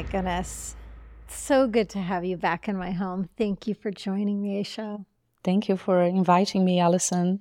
my goodness. So good to have you back in my home. Thank you for joining me, Aychele. Thank you for inviting me, Allison.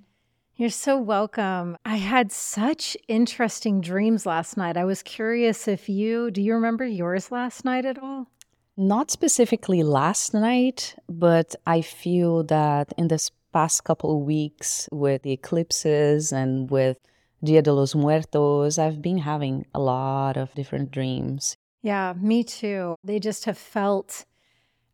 You're so welcome. I had such interesting dreams last night. I was curious if you do you remember yours last night at all? Not specifically last night, but I feel that in this past couple of weeks with the eclipses and with Dia de los Muertos, I've been having a lot of different dreams. Yeah, me too. They just have felt,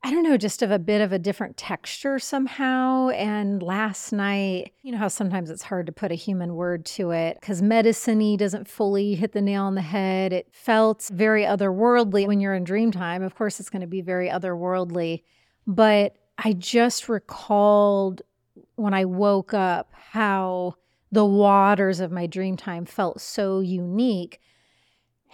I don't know, just of a bit of a different texture somehow. And last night, you know how sometimes it's hard to put a human word to it because medicine doesn't fully hit the nail on the head. It felt very otherworldly when you're in dream time. Of course, it's going to be very otherworldly. But I just recalled when I woke up how the waters of my dream time felt so unique.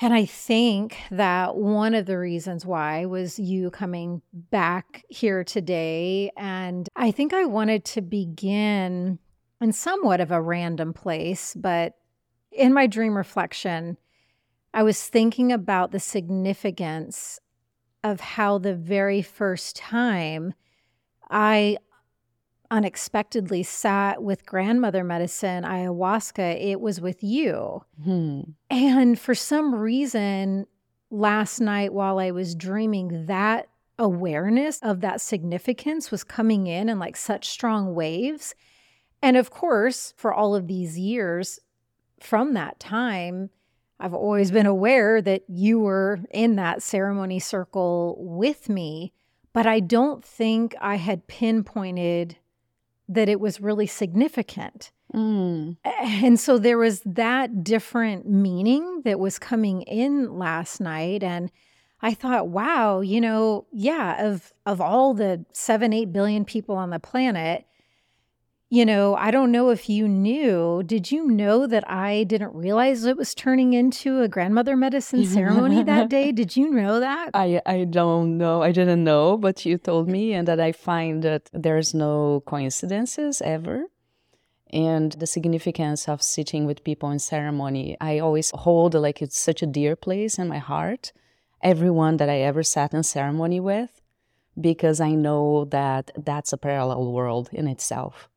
And I think that one of the reasons why was you coming back here today. And I think I wanted to begin in somewhat of a random place, but in my dream reflection, I was thinking about the significance of how the very first time I unexpectedly sat with grandmother medicine, ayahuasca, it was with you. Hmm. And for some reason, last night while I was dreaming, that awareness of that significance was coming in in like such strong waves. And of course, for all of these years from that time, I've always been aware that you were in that ceremony circle with me, but I don't think I had pinpointed that it was really significant. Mm. And so there was that different meaning that was coming in last night. And I thought, wow, you know, yeah, of of all the seven, eight billion people on the planet, you know, I don't know if you knew. Did you know that I didn't realize it was turning into a grandmother medicine ceremony that day? Did you know that? I I don't know. I didn't know, but you told me, and that I find that there's no coincidences ever. And the significance of sitting with people in ceremony, I always hold like it's such a dear place in my heart. Everyone that I ever sat in ceremony with, because I know that that's a parallel world in itself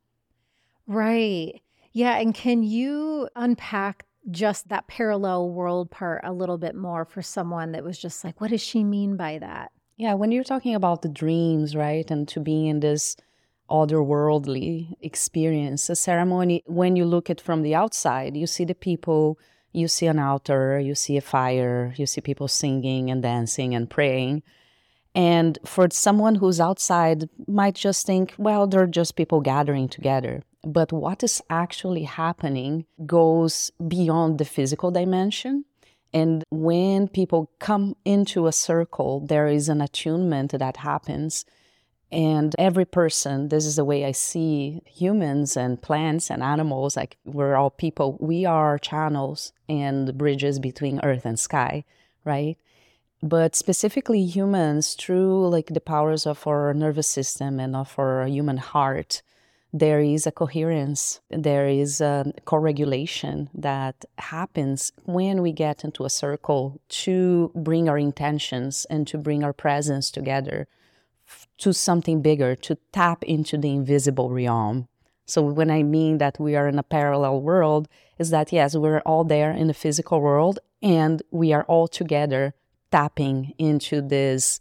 Right. Yeah. And can you unpack just that parallel world part a little bit more for someone that was just like, what does she mean by that? Yeah. When you're talking about the dreams, right? And to be in this otherworldly experience, a ceremony, when you look at from the outside, you see the people, you see an altar, you see a fire, you see people singing and dancing and praying. And for someone who's outside, might just think, well, they're just people gathering together. But what is actually happening goes beyond the physical dimension. And when people come into a circle, there is an attunement that happens. And every person, this is the way I see humans and plants and animals, like we're all people, we are channels and bridges between earth and sky, right? But specifically humans, through like the powers of our nervous system and of our human heart, there is a coherence, there is a co-regulation that happens when we get into a circle to bring our intentions and to bring our presence together to something bigger, to tap into the invisible realm. So when I mean that we are in a parallel world, is that yes, we're all there in the physical world and we are all together tapping into this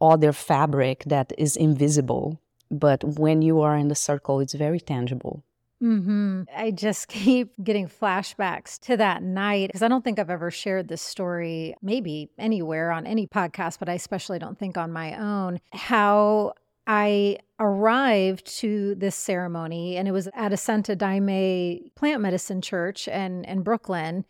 other fabric that is invisible but when you are in the circle, it's very tangible. Mm-hmm. I just keep getting flashbacks to that night because I don't think I've ever shared this story, maybe anywhere on any podcast, but I especially don't think on my own. How I arrived to this ceremony, and it was at a Santa Daime plant medicine church in, in Brooklyn.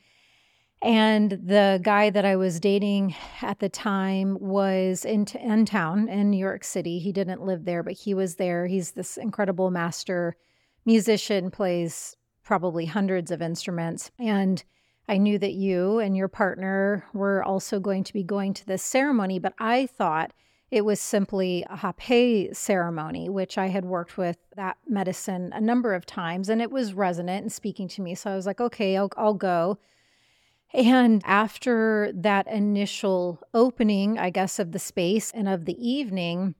And the guy that I was dating at the time was in, t- in town in New York City. He didn't live there, but he was there. He's this incredible master musician, plays probably hundreds of instruments. And I knew that you and your partner were also going to be going to this ceremony, but I thought it was simply a hape ceremony, which I had worked with that medicine a number of times, and it was resonant and speaking to me. So I was like, okay, I'll, I'll go. And after that initial opening, I guess, of the space and of the evening,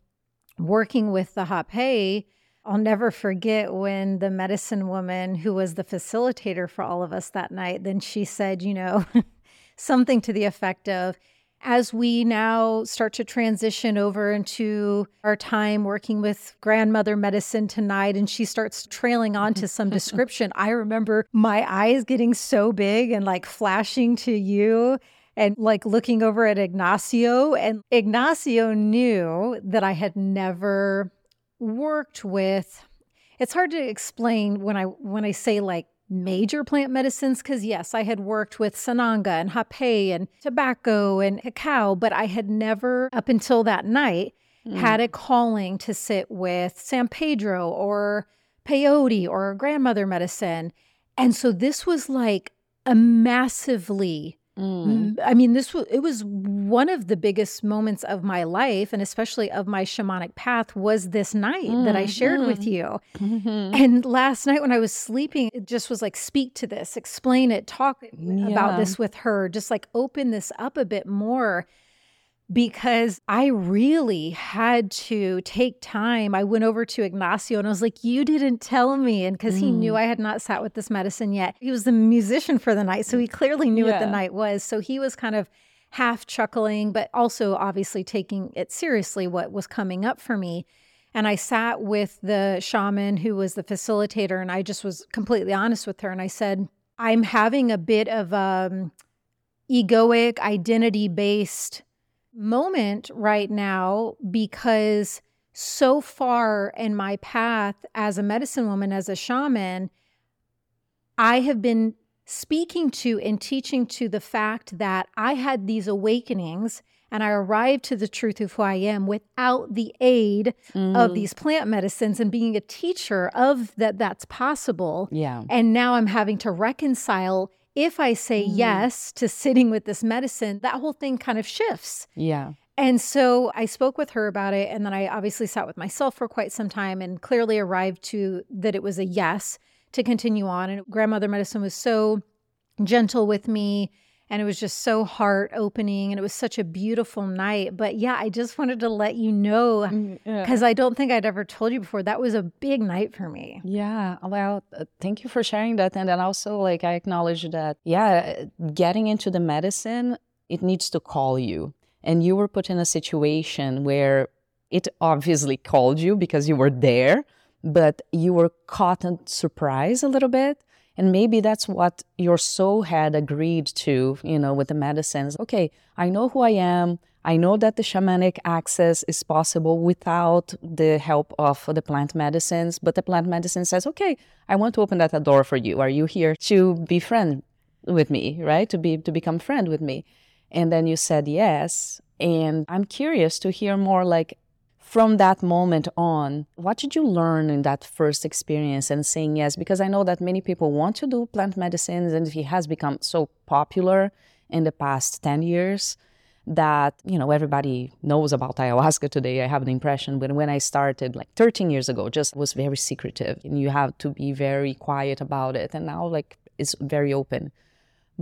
working with the Hape, I'll never forget when the medicine woman who was the facilitator for all of us that night, then she said, you know, something to the effect of, as we now start to transition over into our time working with grandmother medicine tonight, and she starts trailing on to some description, I remember my eyes getting so big and like flashing to you and like looking over at Ignacio. And Ignacio knew that I had never worked with it's hard to explain when I when I say like major plant medicines because yes i had worked with sananga and hape and tobacco and cacao but i had never up until that night mm. had a calling to sit with san pedro or peyote or grandmother medicine and so this was like a massively Mm. I mean, this was it was one of the biggest moments of my life, and especially of my shamanic path, was this night mm. that I shared mm. with mm-hmm. you. Mm-hmm. And last night when I was sleeping, it just was like, speak to this, explain it, talk yeah. about this with her, just like open this up a bit more because I really had to take time. I went over to Ignacio and I was like, You didn't tell me. And because mm. he knew mm. I had not sat with this medicine yet, he was the musician for the night. So he clearly knew yeah. what the night was. So he was kind of half chuckling, but also obviously taking it seriously what was coming up for me. And I sat with the shaman who was the facilitator, and I just was completely honest with her. And I said, I'm having a bit of um, egoic, identity based moment right now because so far in my path as a medicine woman, as a shaman, I have been speaking to and teaching to the fact that I had these awakenings and I arrived to the truth of who I am without the aid mm. of these plant medicines and being a teacher of that that's possible. Yeah. And now I'm having to reconcile if I say mm. yes to sitting with this medicine, that whole thing kind of shifts. Yeah. And so I spoke with her about it. And then I obviously sat with myself for quite some time and clearly arrived to that it was a yes to continue on. And grandmother medicine was so gentle with me and it was just so heart opening and it was such a beautiful night. But yeah i just wanted to let you know because mm, yeah. i don't think i'd ever told you before that was a big night for me. Yeah well uh, thank you for sharing that and then also like i acknowledge that yeah getting into the medicine it needs to call you. And you were put in a situation where it obviously called you because you were there but you were caught in surprise a little bit and maybe that's what your soul had agreed to, you know, with the medicines. Okay, I know who I am. I know that the shamanic access is possible without the help of the plant medicines, but the plant medicine says, okay, I want to open that door for you. Are you here to be friend with me, right? To be to become friend with me. And then you said yes. And I'm curious to hear more like from that moment on, what did you learn in that first experience and saying yes? Because I know that many people want to do plant medicines and it has become so popular in the past 10 years that, you know, everybody knows about ayahuasca today. I have the impression, but when I started like 13 years ago, just was very secretive and you have to be very quiet about it. And now like it's very open.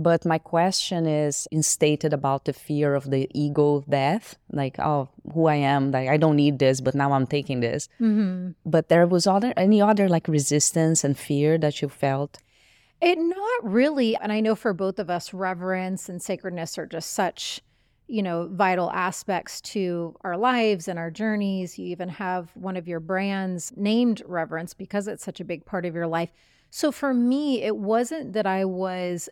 But my question is instated about the fear of the ego death, like, oh, who I am, like I don't need this, but now I'm taking this. Mm-hmm. But there was other any other like resistance and fear that you felt? It not really. And I know for both of us, reverence and sacredness are just such, you know, vital aspects to our lives and our journeys. You even have one of your brands named reverence because it's such a big part of your life. So for me, it wasn't that I was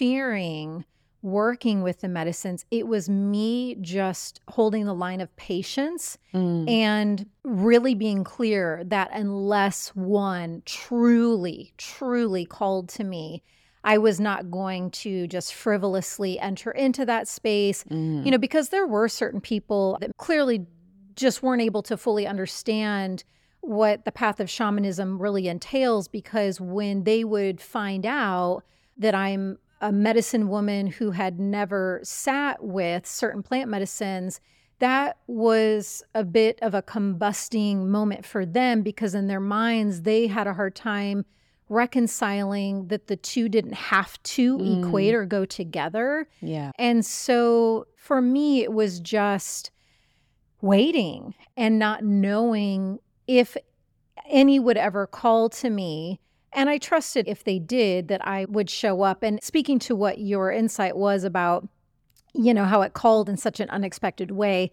fearing working with the medicines, it was me just holding the line of patience mm. and really being clear that unless one truly, truly called to me, I was not going to just frivolously enter into that space, mm. you know, because there were certain people that clearly just weren't able to fully understand what the path of shamanism really entails because when they would find out that I'm a medicine woman who had never sat with certain plant medicines, that was a bit of a combusting moment for them because in their minds, they had a hard time reconciling that the two didn't have to Mm. equate or go together. Yeah. And so for me, it was just waiting and not knowing if any would ever call to me. And I trusted if they did that I would show up. And speaking to what your insight was about, you know, how it called in such an unexpected way,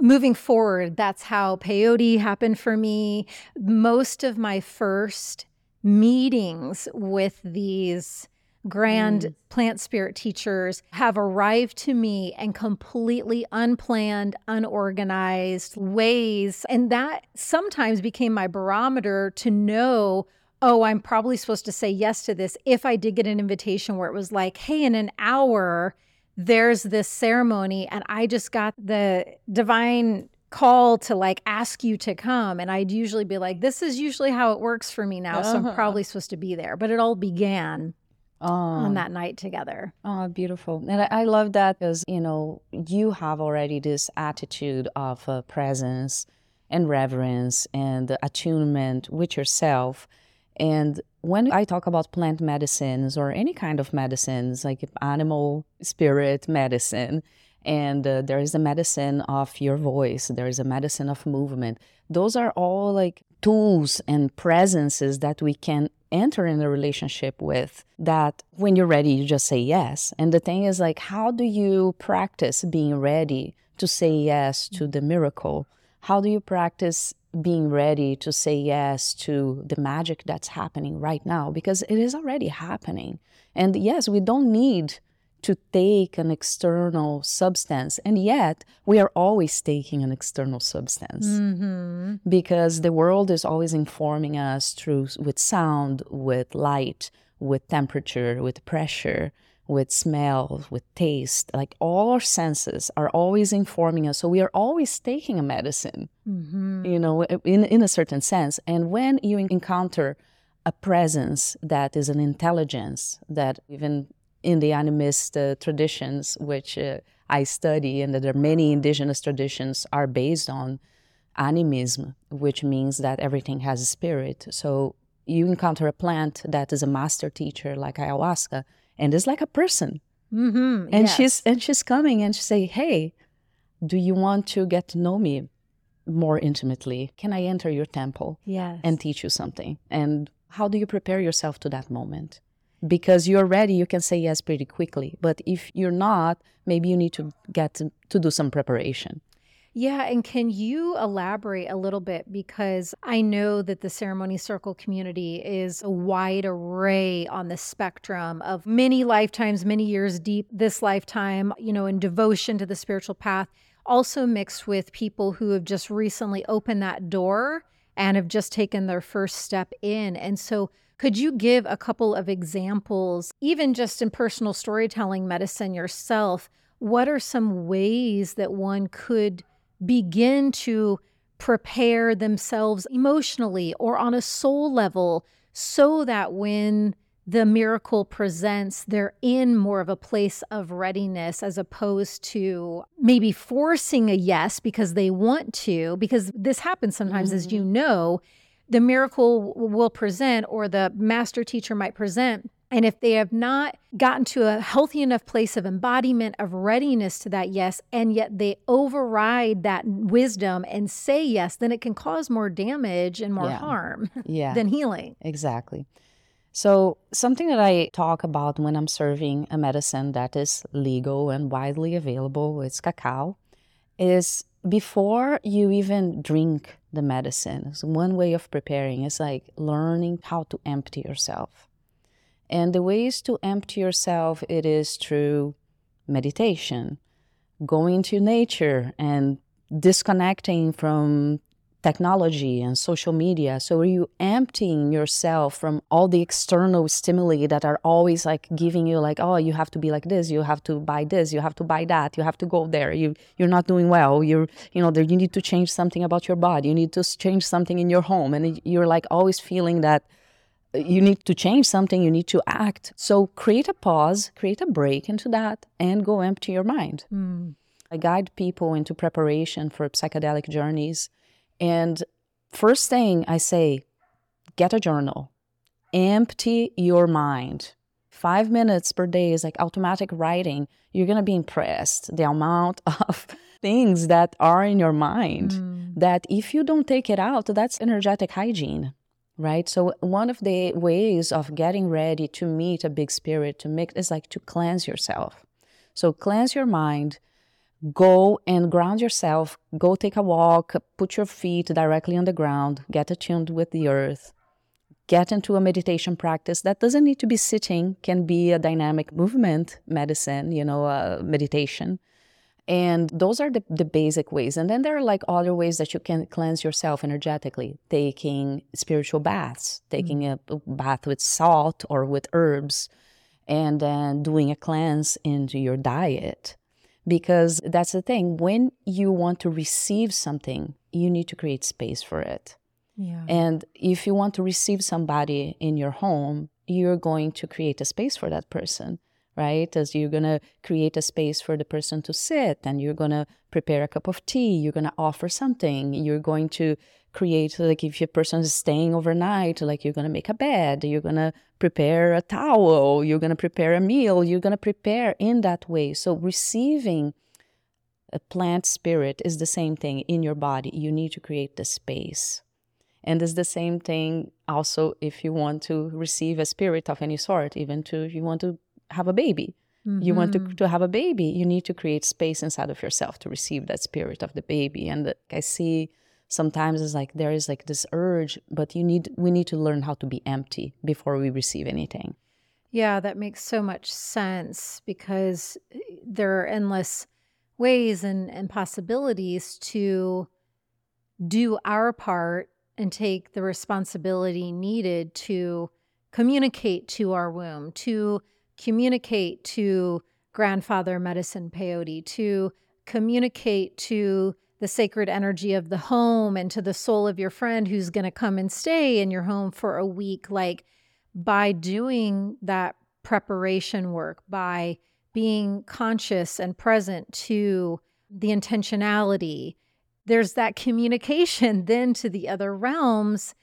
moving forward, that's how peyote happened for me. Most of my first meetings with these grand Mm. plant spirit teachers have arrived to me in completely unplanned, unorganized ways. And that sometimes became my barometer to know. Oh, I'm probably supposed to say yes to this if I did get an invitation where it was like, hey, in an hour, there's this ceremony, and I just got the divine call to like ask you to come. And I'd usually be like, this is usually how it works for me now. So I'm Uh-huh. probably supposed to be there. But it all began on Um, that night together. Oh, beautiful. And I, I love that because, you know, you have already this attitude of uh, presence and reverence and attunement with yourself. And when I talk about plant medicines or any kind of medicines, like animal spirit medicine, and uh, there is a medicine of your voice, there is a medicine of movement. Those are all like tools and presences that we can enter in a relationship with that when you're ready you just say yes and the thing is like how do you practice being ready to say yes to the miracle how do you practice being ready to say yes to the magic that's happening right now because it is already happening. And yes we don't need to take an external substance and yet we are always taking an external substance. Mm-hmm. because the world is always informing us through with sound, with light, with temperature, with pressure, with smell, with taste. Like all our senses are always informing us. So we are always taking a medicine, Mm-hmm. you know, in in a certain sense. And when you encounter a presence that is an intelligence that even in the animist uh, traditions, which uh, I study, and that there are many indigenous traditions are based on animism, which means that everything has a spirit. So you encounter a plant that is a master teacher like ayahuasca, and is like a person, Mm-hmm. and yes. she's and she's coming and she say, "Hey, do you want to get to know me more intimately? Can I enter your temple yes. and teach you something?" And how do you prepare yourself to that moment? Because you're ready, you can say yes pretty quickly. But if you're not, maybe you need to get to, to do some preparation. Yeah, and can you elaborate a little bit? Because I know that the ceremony circle community is a wide array on the spectrum of many lifetimes, many years deep, this lifetime, you know, in devotion to the spiritual path, also mixed with people who have just recently opened that door and have just taken their first step in. And so, could you give a couple of examples, even just in personal storytelling medicine yourself? What are some ways that one could begin to prepare themselves emotionally or on a soul level so that when the miracle presents, they're in more of a place of readiness as opposed to maybe forcing a yes because they want to, because this happens sometimes, as you mm-hmm. know, the miracle will present or the master teacher might present. And if they have not gotten to a healthy enough place of embodiment, of readiness to that yes, and yet they override that wisdom and say yes, then it can cause more damage and more Yeah. harm Yeah. than healing. Exactly. So, something that I talk about when I'm serving a medicine that is legal and widely available, it's cacao, is before you even drink the medicine, so one way of preparing is like learning how to empty yourself. And the ways to empty yourself, it is through meditation, going to nature and disconnecting from technology and social media. So are you emptying yourself from all the external stimuli that are always like giving you like oh you have to be like this you have to buy this you have to buy that you have to go there you you're not doing well you're you know there you need to change something about your body you need to change something in your home. And you're like always feeling that you need to change something you need to act so create a pause create a break into that and go empty your mind Mm. I guide people into preparation for psychedelic journeys. And first thing I say, get a journal empty your mind. Five minutes per day is like automatic writing. You're going to be impressed the amount of things that are in your mind mm. that if you don't take it out, that's energetic hygiene, right? So, one of the ways of getting ready to meet a big spirit, to make is like to cleanse yourself. So, cleanse your mind, go and ground yourself, go take a walk, put your feet directly on the ground, get attuned with the earth. Get into a meditation practice that doesn't need to be sitting, can be a dynamic movement medicine, you know, uh, meditation and those are the, the basic ways. And then there are like other ways that you can cleanse yourself energetically, taking spiritual baths, taking mm-hmm. a bath with salt or with herbs, and then doing a cleanse into your diet. Because that's the thing, when you want to receive something, you need to create space for it. Yeah. And if you want to receive somebody in your home, you're going to create a space for that person right? As you're going to create a space for the person to sit and you're going to prepare a cup of tea, you're going to offer something, you're going to create, like if your person is staying overnight, like you're going to make a bed, you're going to prepare a towel, you're going to prepare a meal, you're going to prepare in that way. So receiving a plant spirit is the same thing in your body. You need to create the space. And it's the same thing also if you want to receive a spirit of any sort, even to if you want to have a baby. Mm-hmm. You want to, mm-hmm. to have a baby, you need to create space inside of yourself to receive that spirit of the baby. And I see sometimes it's like there is like this urge, but you need we need to learn how to be empty before we receive anything. Yeah, that makes so much sense because eh, there are endless ways and, and possibilities to do our part and take the responsibility needed to communicate to our womb, to communicate to grandfather medicine peyote, to communicate to the sacred energy of the home and to the soul of your friend who's going to come and stay in your home for a week. Like by doing that preparation work, by being conscious and present to the intentionality, there's that communication then to the other realms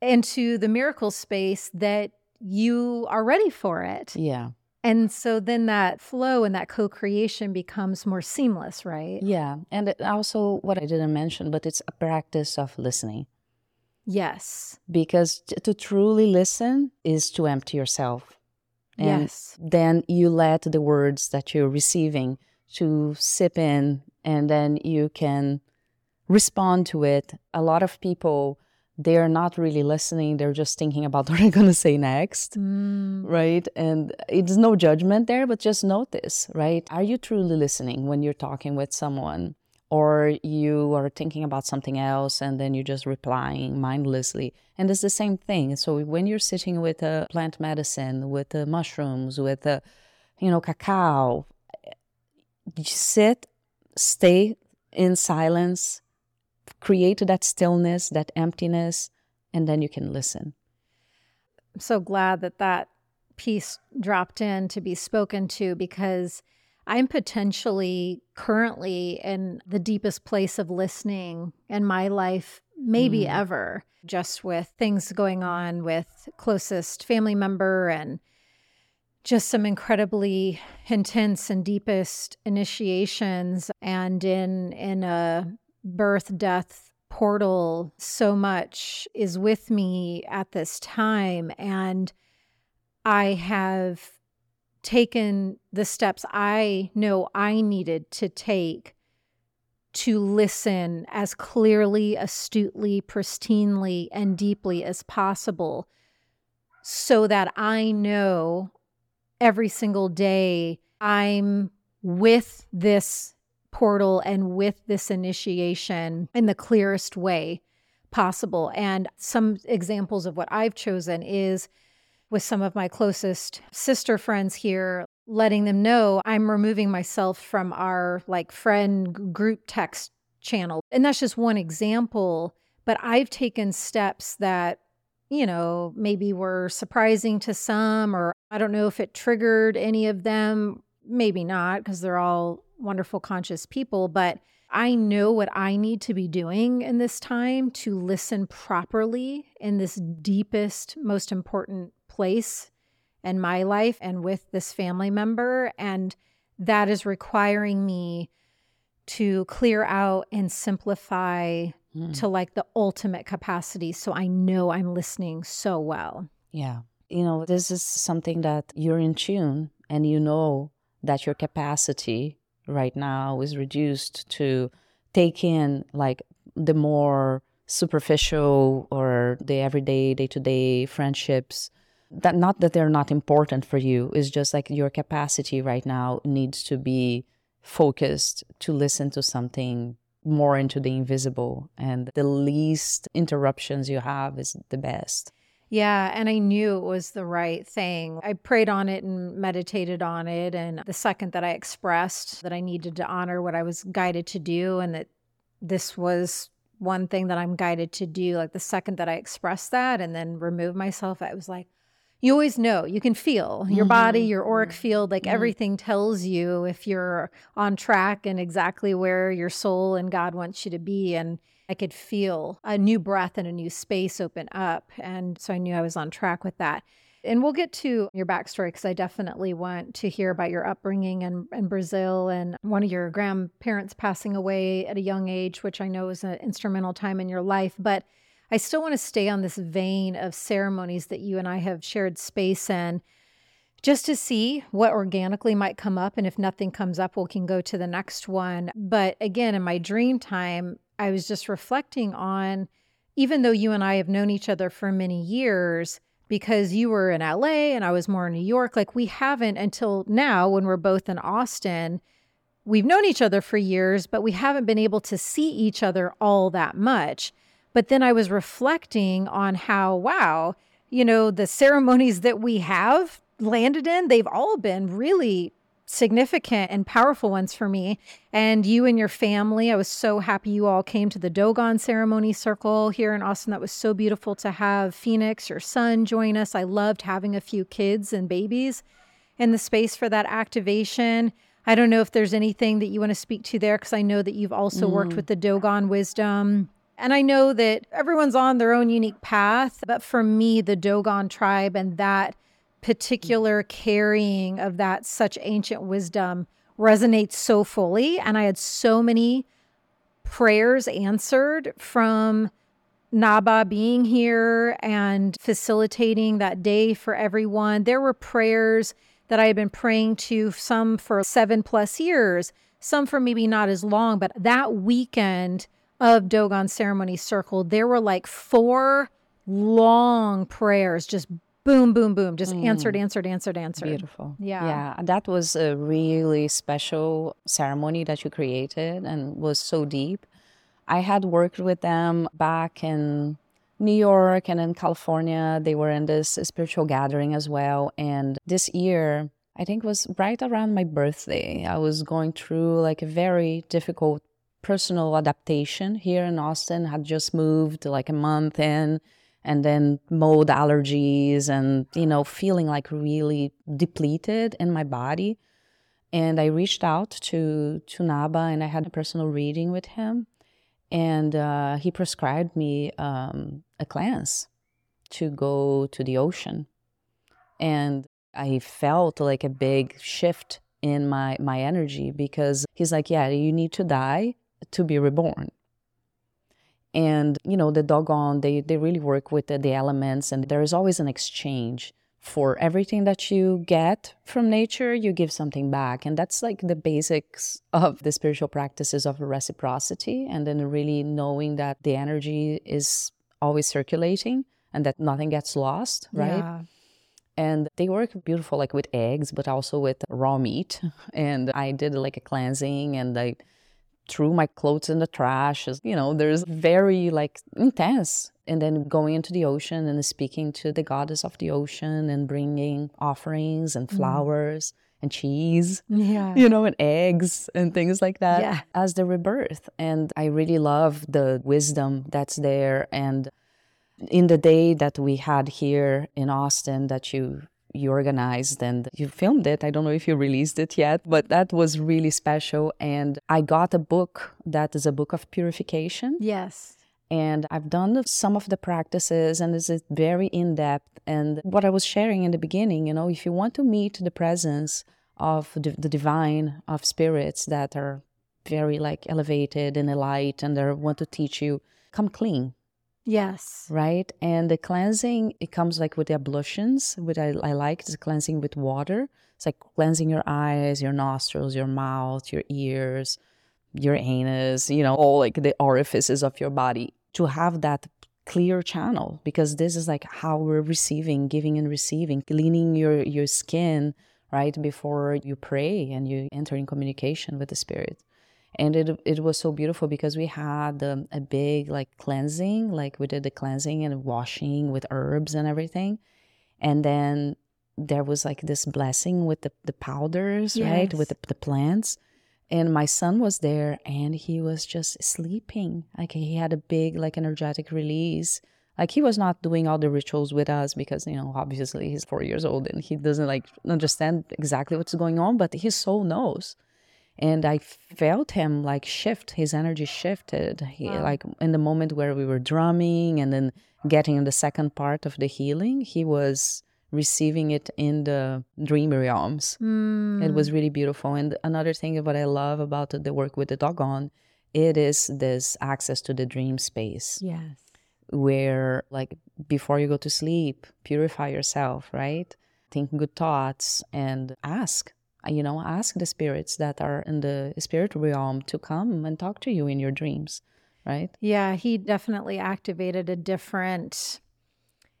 and to the miracle space that you are ready for it. Yeah. And so then that flow and that co creation becomes more seamless, right? Yeah. And also, what I didn't mention, but it's a practice of listening. Yes. Because t- to truly listen is to empty yourself. And yes. then you let the words that you're receiving to sip in, and then you can respond to it. A lot of people they're not really listening. They're just thinking about what i'm going to say next mm. right? And it's no judgment there but just notice right? Are you truly listening when you're talking with someone? Or you are thinking about something else and then you're just replying mindlessly. And it's the same thing. So when you're sitting with a plant medicine with the mushrooms with a you know cacao sit stay in silence create that stillness, that emptiness, and then you can listen. I'm so glad that that piece dropped in to be spoken to because I'm potentially currently in the deepest place of listening in my life, maybe mm. ever, just with things going on with closest family member and just some incredibly intense and deepest initiations and in in a birth, death portal so much is with me at this time. And I have taken the steps I know I needed to take to listen as clearly, astutely, pristinely, and deeply as possible so that I know every single day I'm with this portal and with this initiation in the clearest way possible. And some examples of what I've chosen is with some of my closest sister friends here, letting them know I'm removing myself from our like friend group text channel. And that's just one example. But I've taken steps that, you know, maybe were surprising to some, or I don't know if it triggered any of them. Maybe not, because they're all wonderful, conscious people, but I know what I need to be doing in this time to listen properly in this deepest, most important place in my life and with this family member. And that is requiring me to clear out and simplify mm. to like the ultimate capacity. So I know I'm listening so well. Yeah. You know, this is something that you're in tune and you know that your capacity right now is reduced to take in like the more superficial or the everyday day-to-day friendships. That not that they're not important for you is just like your capacity right now needs to be focused to listen to something more into the invisible and the least interruptions you have is the best yeah, and I knew it was the right thing. I prayed on it and meditated on it. And the second that I expressed that I needed to honor what I was guided to do and that this was one thing that I'm guided to do, like the second that I expressed that and then remove myself, I was like, you always know, you can feel your mm-hmm. body, your auric field, like mm-hmm. everything tells you if you're on track and exactly where your soul and God wants you to be. And I could feel a new breath and a new space open up. And so I knew I was on track with that. And we'll get to your backstory because I definitely want to hear about your upbringing in, in Brazil and one of your grandparents passing away at a young age, which I know is an instrumental time in your life. But I still want to stay on this vein of ceremonies that you and I have shared space in just to see what organically might come up. And if nothing comes up, we can go to the next one. But again, in my dream time, I was just reflecting on, even though you and I have known each other for many years, because you were in LA and I was more in New York, like we haven't until now when we're both in Austin. We've known each other for years, but we haven't been able to see each other all that much. But then I was reflecting on how, wow, you know, the ceremonies that we have landed in, they've all been really significant and powerful ones for me. And you and your family, I was so happy you all came to the Dogon ceremony circle here in Austin. That was so beautiful to have Phoenix, your son, join us. I loved having a few kids and babies in the space for that activation. I don't know if there's anything that you want to speak to there because I know that you've also mm. worked with the Dogon wisdom. And I know that everyone's on their own unique path, but for me, the Dogon tribe and that particular carrying of that such ancient wisdom resonates so fully. And I had so many prayers answered from Naba being here and facilitating that day for everyone. There were prayers that I had been praying to, some for seven plus years, some for maybe not as long, but that weekend of Dogon Ceremony Circle, there were like four long prayers just boom, boom, boom, just mm. answered, answered, answered, answered. Beautiful. Yeah. Yeah. That was a really special ceremony that you created and was so deep. I had worked with them back in New York and in California. They were in this spiritual gathering as well. And this year, I think was right around my birthday. I was going through like a very difficult personal adaptation here in Austin. Had just moved like a month in and then mold allergies and you know feeling like really depleted in my body. And i reached out to to naba and i had a personal reading with him. And uh, he prescribed me um, a cleanse to go to the ocean. And i felt like a big shift in my my energy because he's like yeah you need to die to be reborn and, you know, the Dogon, they, they really work with the, the elements, and there is always an exchange. For everything that you get from nature, you give something back. And that's like the basics of the spiritual practices of reciprocity. And then really knowing that the energy is always circulating and that nothing gets lost, right? Yeah. And they work beautiful, like with eggs, but also with raw meat. And I did like a cleansing and I threw my clothes in the trash. You know, there's very like intense. And then going into the ocean and speaking to the goddess of the ocean and bringing offerings and mm. flowers. Mm. And cheese, yeah, you know, and eggs and things like that yeah. as the rebirth. And I really love the wisdom that's there. And in the day that we had here in Austin, that you you organized and you filmed it. I don't know if you released it yet, but that was really special. And I got a book that is a book of purification. Yes. And I've done some of the practices and it's very in depth. And what I was sharing in the beginning, you know, if you want to meet the presence of the, the divine, of spirits that are very like elevated in the light and they want to teach you, come clean Yes. right? And the cleansing, it comes like with the ablutions, which I, I like, is cleansing with water. It's like cleansing your eyes, your nostrils, your mouth, your ears, your anus, you know, all like the orifices of your body to have that clear channel because this is like how we're receiving, giving and receiving, cleaning your, your skin, right? Before you pray and you enter in communication with the spirit and it it was so beautiful because we had um, a big like cleansing like we did the cleansing and washing with herbs and everything. And then there was like this blessing with the, the powders right? With the, the plants. And my son was there and he was just sleeping. Like he had a big like energetic release. Like he was not doing all the rituals with us because you know obviously he's four years old and he doesn't like understand exactly what's going on but his soul knows and I felt him like shift. His energy shifted. He Wow. like in the moment where we were drumming and then getting in the second part of the healing, he was receiving it in the dream realms. Mm. It was really beautiful. And another thing what I love about the work with the Dogon, it is this access to the dream space Yes. where like before you go to sleep purify yourself right think good thoughts and ask you know ask the spirits that are in the spirit realm to come and talk to you in your dreams right? Yeah, he definitely activated a different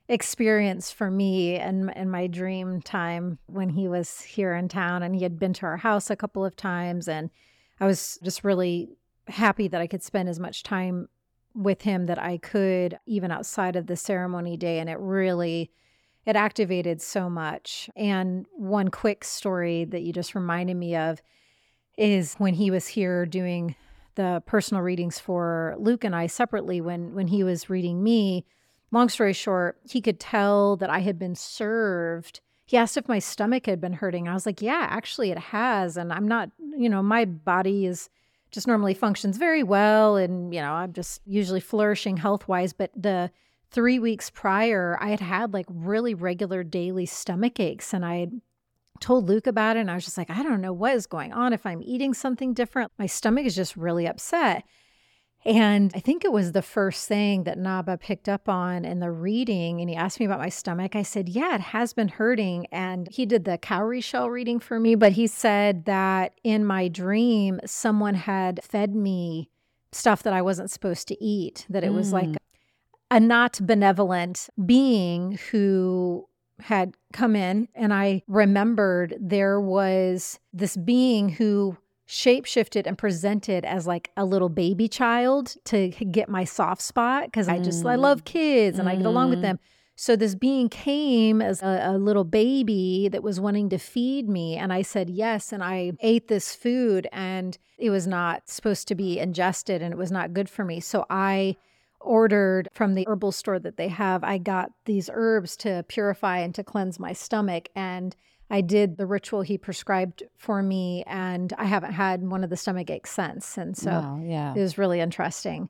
experience for me and in my dream time when he was here in town and he had been to our house a couple of times and I was just really happy that I could spend as much time with him that I could even outside of the ceremony day and it really it activated so much. And one quick story that you just reminded me of is when he was here doing the personal readings for Luke and I separately when when he was reading me long story short he could tell that I had been served. He asked if my stomach had been hurting. I was like yeah actually it has and I'm not you know my body is just normally functions very well and you know I'm just usually flourishing health wise but the 3 weeks prior I had had like really regular daily stomach aches and I had told Luke about it and I was just like, I don't know what is going on. If I'm eating something different, my stomach is just really upset. And I think it was the first thing that Naba picked up on in the reading. And he asked me about my stomach. I said, Yeah, it has been hurting. And he did the cowrie shell reading for me, but he said that in my dream, someone had fed me stuff that I wasn't supposed to eat, that it was like Mm. A not benevolent being who had come in and I remembered there was this being who shapeshifted and presented as like a little baby child to get my soft spot because I just I Mm. love kids and I get along with Mhm. them. So this being came as a, a little baby that was wanting to feed me and I said yes and I ate this food and it was not supposed to be ingested and it was not good for me. So I ordered from the herbal store that they have. I got these herbs to purify and to cleanse my stomach. And I did the ritual he prescribed for me. And I haven't had one of the stomach aches since. And so wow yeah it was really interesting.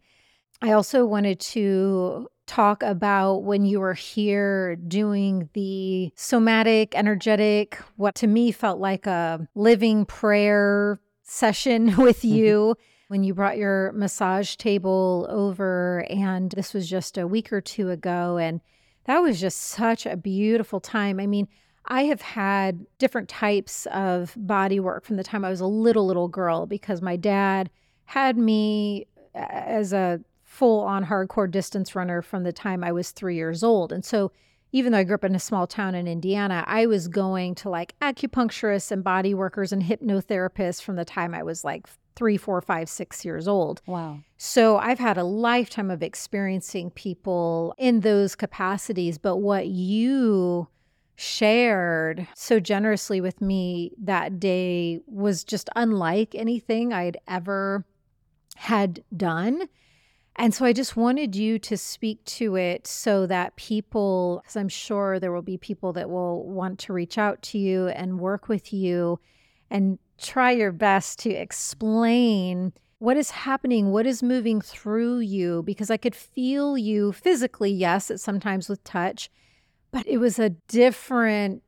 I also wanted to talk about when you were here doing the somatic, energetic, what to me felt like a living prayer session with mm-hmm. you when you brought your massage table over. And this was just a week or two ago. And that was just such a beautiful time. I mean, I have had different types of body work from the time I was a little, little girl because my dad had me uh, as a full on hardcore distance runner from the time I was three years old. And so, even though I grew up in a small town in Indiana, I was going to like acupuncturists and body workers and hypnotherapists from the time I was like three, four, five, six years old. wow So I've had a lifetime of experiencing people in those capacities. But what you shared so generously with me that day was just unlike anything I'd ever had done. And so I just wanted you to speak to it so that people, because I'm sure there will be people that will want to reach out to you and work with you and try your best to explain what is happening, what is moving through you, because I could feel you physically, yes, it's sometimes with touch, but it was a different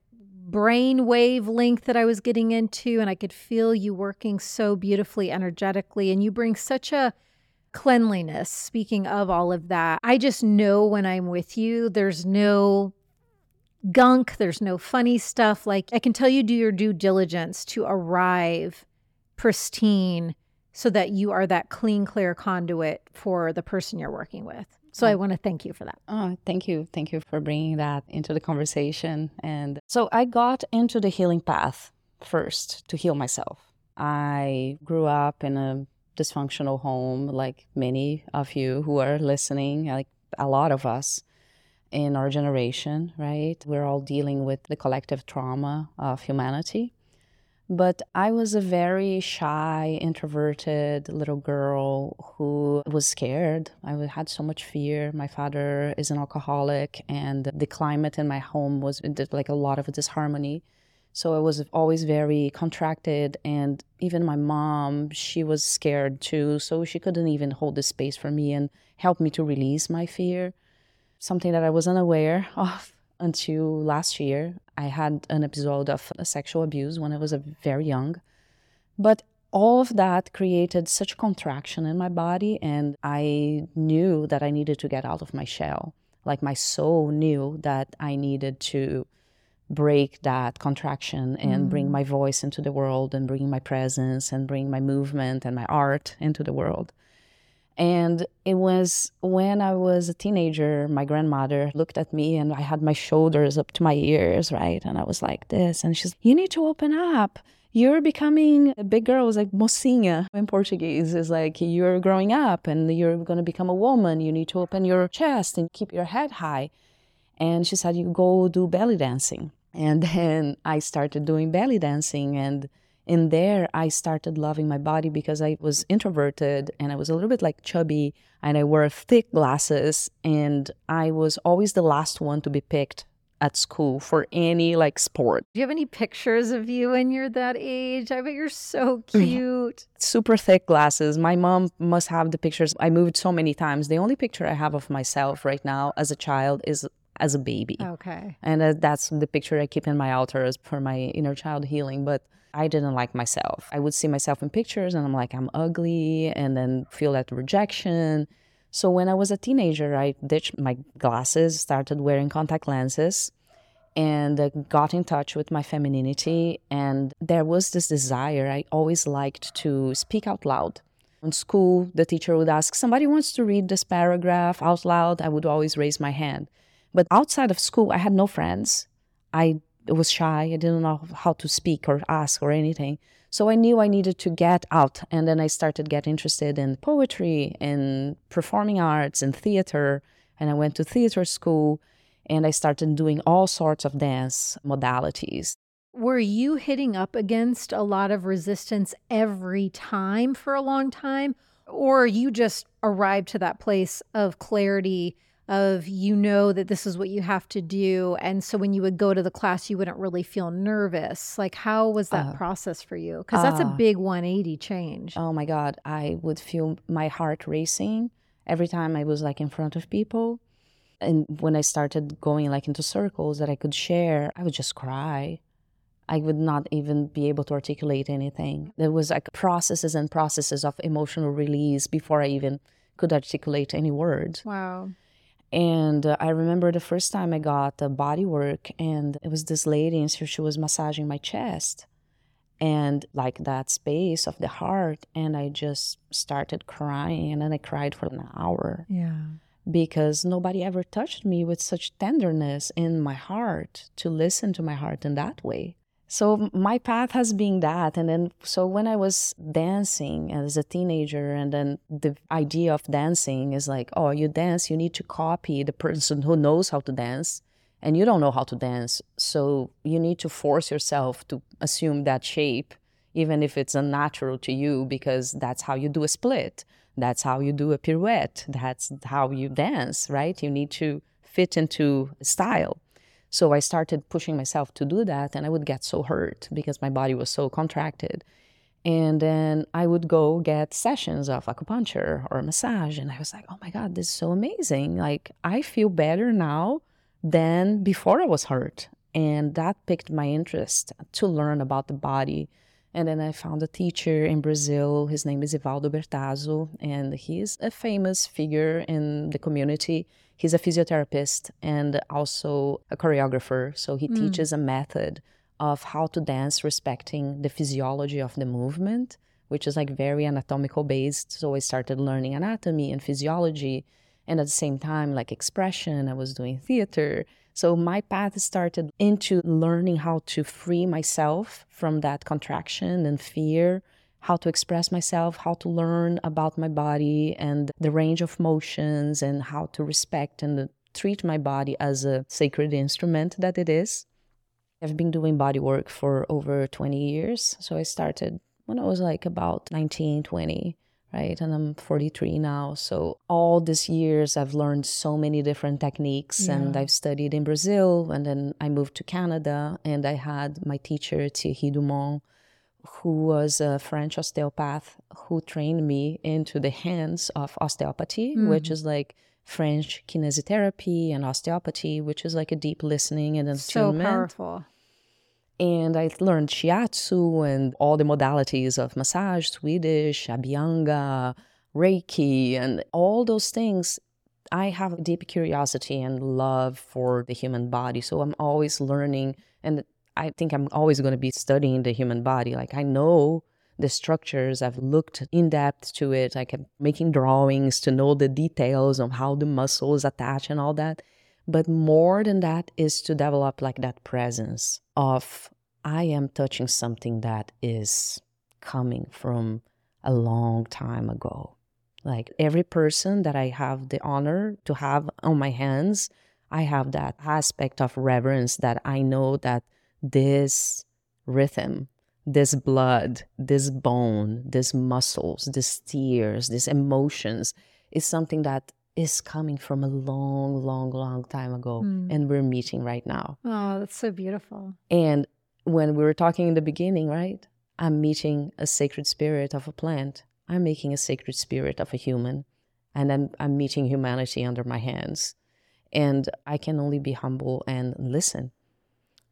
brain wave link that I was getting into, and I could feel you working so beautifully, energetically, and you bring such a cleanliness. Speaking of all of that, I just know when I'm with you, there's no gunk, there's no funny stuff. Like I can tell you do your due diligence to arrive pristine so that you are that clean, clear conduit for the person you're working with. So I want to thank you for that. Oh, thank you. Thank you for bringing that into the conversation. And so I got into the healing path first to heal myself. I grew up in a dysfunctional home, like many of you who are listening, like a lot of us in our generation, right? We're all dealing with the collective trauma of humanity. But I was a very shy, introverted little girl who was scared. I had so much fear. My father is an alcoholic, and the climate in my home was like a lot of disharmony. So I was always very contracted, and even my mom, she was scared too. So she couldn't even hold the space for me and help me to release my fear. Something that I was unaware of until last year. I had an episode of sexual abuse when I was very young. But all of that created such contraction in my body, and I knew that I needed to get out of my shell. Like my soul knew that I needed to break that contraction and mm. bring my voice into the world and bring my presence and bring my movement and my art into the world. And it was when I was a teenager, my grandmother looked at me and I had my shoulders up to my ears, right? And I was like this. And she's, You need to open up. You're becoming a big girl. It was like mocinha in Portuguese. It's like you're growing up and you're going to become a woman. You need to open your chest and keep your head high. And she said, You go do belly dancing. And then I started doing belly dancing and in there i started loving my body because i was introverted and i was a little bit like chubby and i wore thick glasses and i was always the last one to be picked at school for any like sport. Do you have any pictures of you when you're that age? I bet you're so cute. Super thick glasses. My mom must have the pictures. I moved so many times. The only picture I have of myself right now as a child is as a baby. Okay. And uh, that's the picture I keep in my altar for my inner child healing. But I didn't like myself. I would see myself in pictures and I'm like, I'm ugly, and then feel that rejection. So when I was a teenager, I ditched my glasses, started wearing contact lenses, and uh, got in touch with my femininity. And there was this desire. I always liked to speak out loud. In school, the teacher would ask, Somebody wants to read this paragraph out loud. I would always raise my hand. But outside of school, I had no friends. I was shy. I didn't know how to speak or ask or anything. So I knew I needed to get out. And then I started get interested in poetry and performing arts and theater. And I went to theater school and I started doing all sorts of dance modalities. Were you hitting up against a lot of resistance every time for a long time? Or you just arrived to that place of clarity of you know that this is what you have to do and so when you would go to the class you wouldn't really feel nervous like how was that uh, process for you because that's uh, a big 180 change oh my god i would feel my heart racing every time i was like in front of people and when i started going like into circles that i could share i would just cry I would not even be able to articulate anything. There was like processes and processes of emotional release before I even could articulate any words. Wow. And uh, I remember the first time I got the body work, and it was this lady, and so she was massaging my chest and like that space of the heart. And I just started crying, and then I cried for an hour. Yeah. Because nobody ever touched me with such tenderness in my heart to listen to my heart in that way. So my path has been that. And then, so when I was dancing as a teenager, and then the idea of dancing is like, oh, you dance, you need to copy the person who knows how to dance, and you don't know how to dance. So you need to force yourself to assume that shape, even if it's unnatural to you, because that's how you do a split. That's how you do a pirouette. That's how you dance, right? You need to fit into style. So I started pushing myself to do that, and I would get so hurt because my body was so contracted. And then I would go get sessions of acupuncture or massage. And I was like, oh my God, this is so amazing. Like, I feel better now than before I was hurt. And that piqued my interest to learn about the body. And then I found a teacher in Brazil. His name is Ivaldo Bertazzo, and he's a famous figure in the community he's a physiotherapist and also a choreographer. So he mm. teaches a method of how to dance respecting the physiology of the movement, which is like very anatomical based. So I started learning anatomy and physiology. And at the same time, like expression, I was doing theater. So my path started into learning how to free myself from that contraction and fear how to express myself, how to learn about my body and the range of motions, and how to respect and treat my body as a sacred instrument that it is. I've been doing body work for over 20 years. So I started when I was like about 19, 20, right? And I'm 43 now. So all these years, I've learned so many different techniques yeah. and I've studied in Brazil. And then I moved to Canada and I had my teacher, Thierry Dumont who was a French osteopath who trained me into the hands of osteopathy, mm. which is like French kinesiotherapy and osteopathy, which is like a deep listening and attunement. So powerful. And I learned shiatsu and all the modalities of massage, Swedish, abhyanga, Reiki, and all those things. I have a deep curiosity and love for the human body. So I'm always learning. And I think I'm always going to be studying the human body. Like I know the structures, I've looked in depth to it. I kept making drawings to know the details of how the muscles attach and all that. But more than that is to develop like that presence of I am touching something that is coming from a long time ago. Like every person that I have the honor to have on my hands, I have that aspect of reverence that I know that this rhythm, this blood, this bone, this muscles, this tears, these emotions is something that is coming from a long, long, long time ago. Mm. And we're meeting right now. Oh, that's so beautiful. And when we were talking in the beginning, right? I'm meeting a sacred spirit of a plant. I'm making a sacred spirit of a human. And I'm, I'm meeting humanity under my hands. And I can only be humble and listen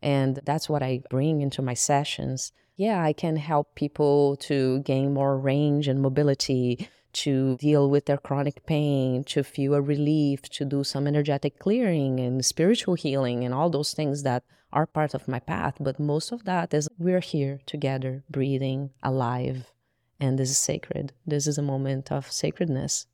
and that's what I bring into my sessions. Yeah, I can help people to gain more range and mobility, to deal with their chronic pain, to feel a relief, to do some energetic clearing and spiritual healing and all those things that are part of my path. But most of that is we're here together, breathing, alive, and this is sacred. This is a moment of sacredness.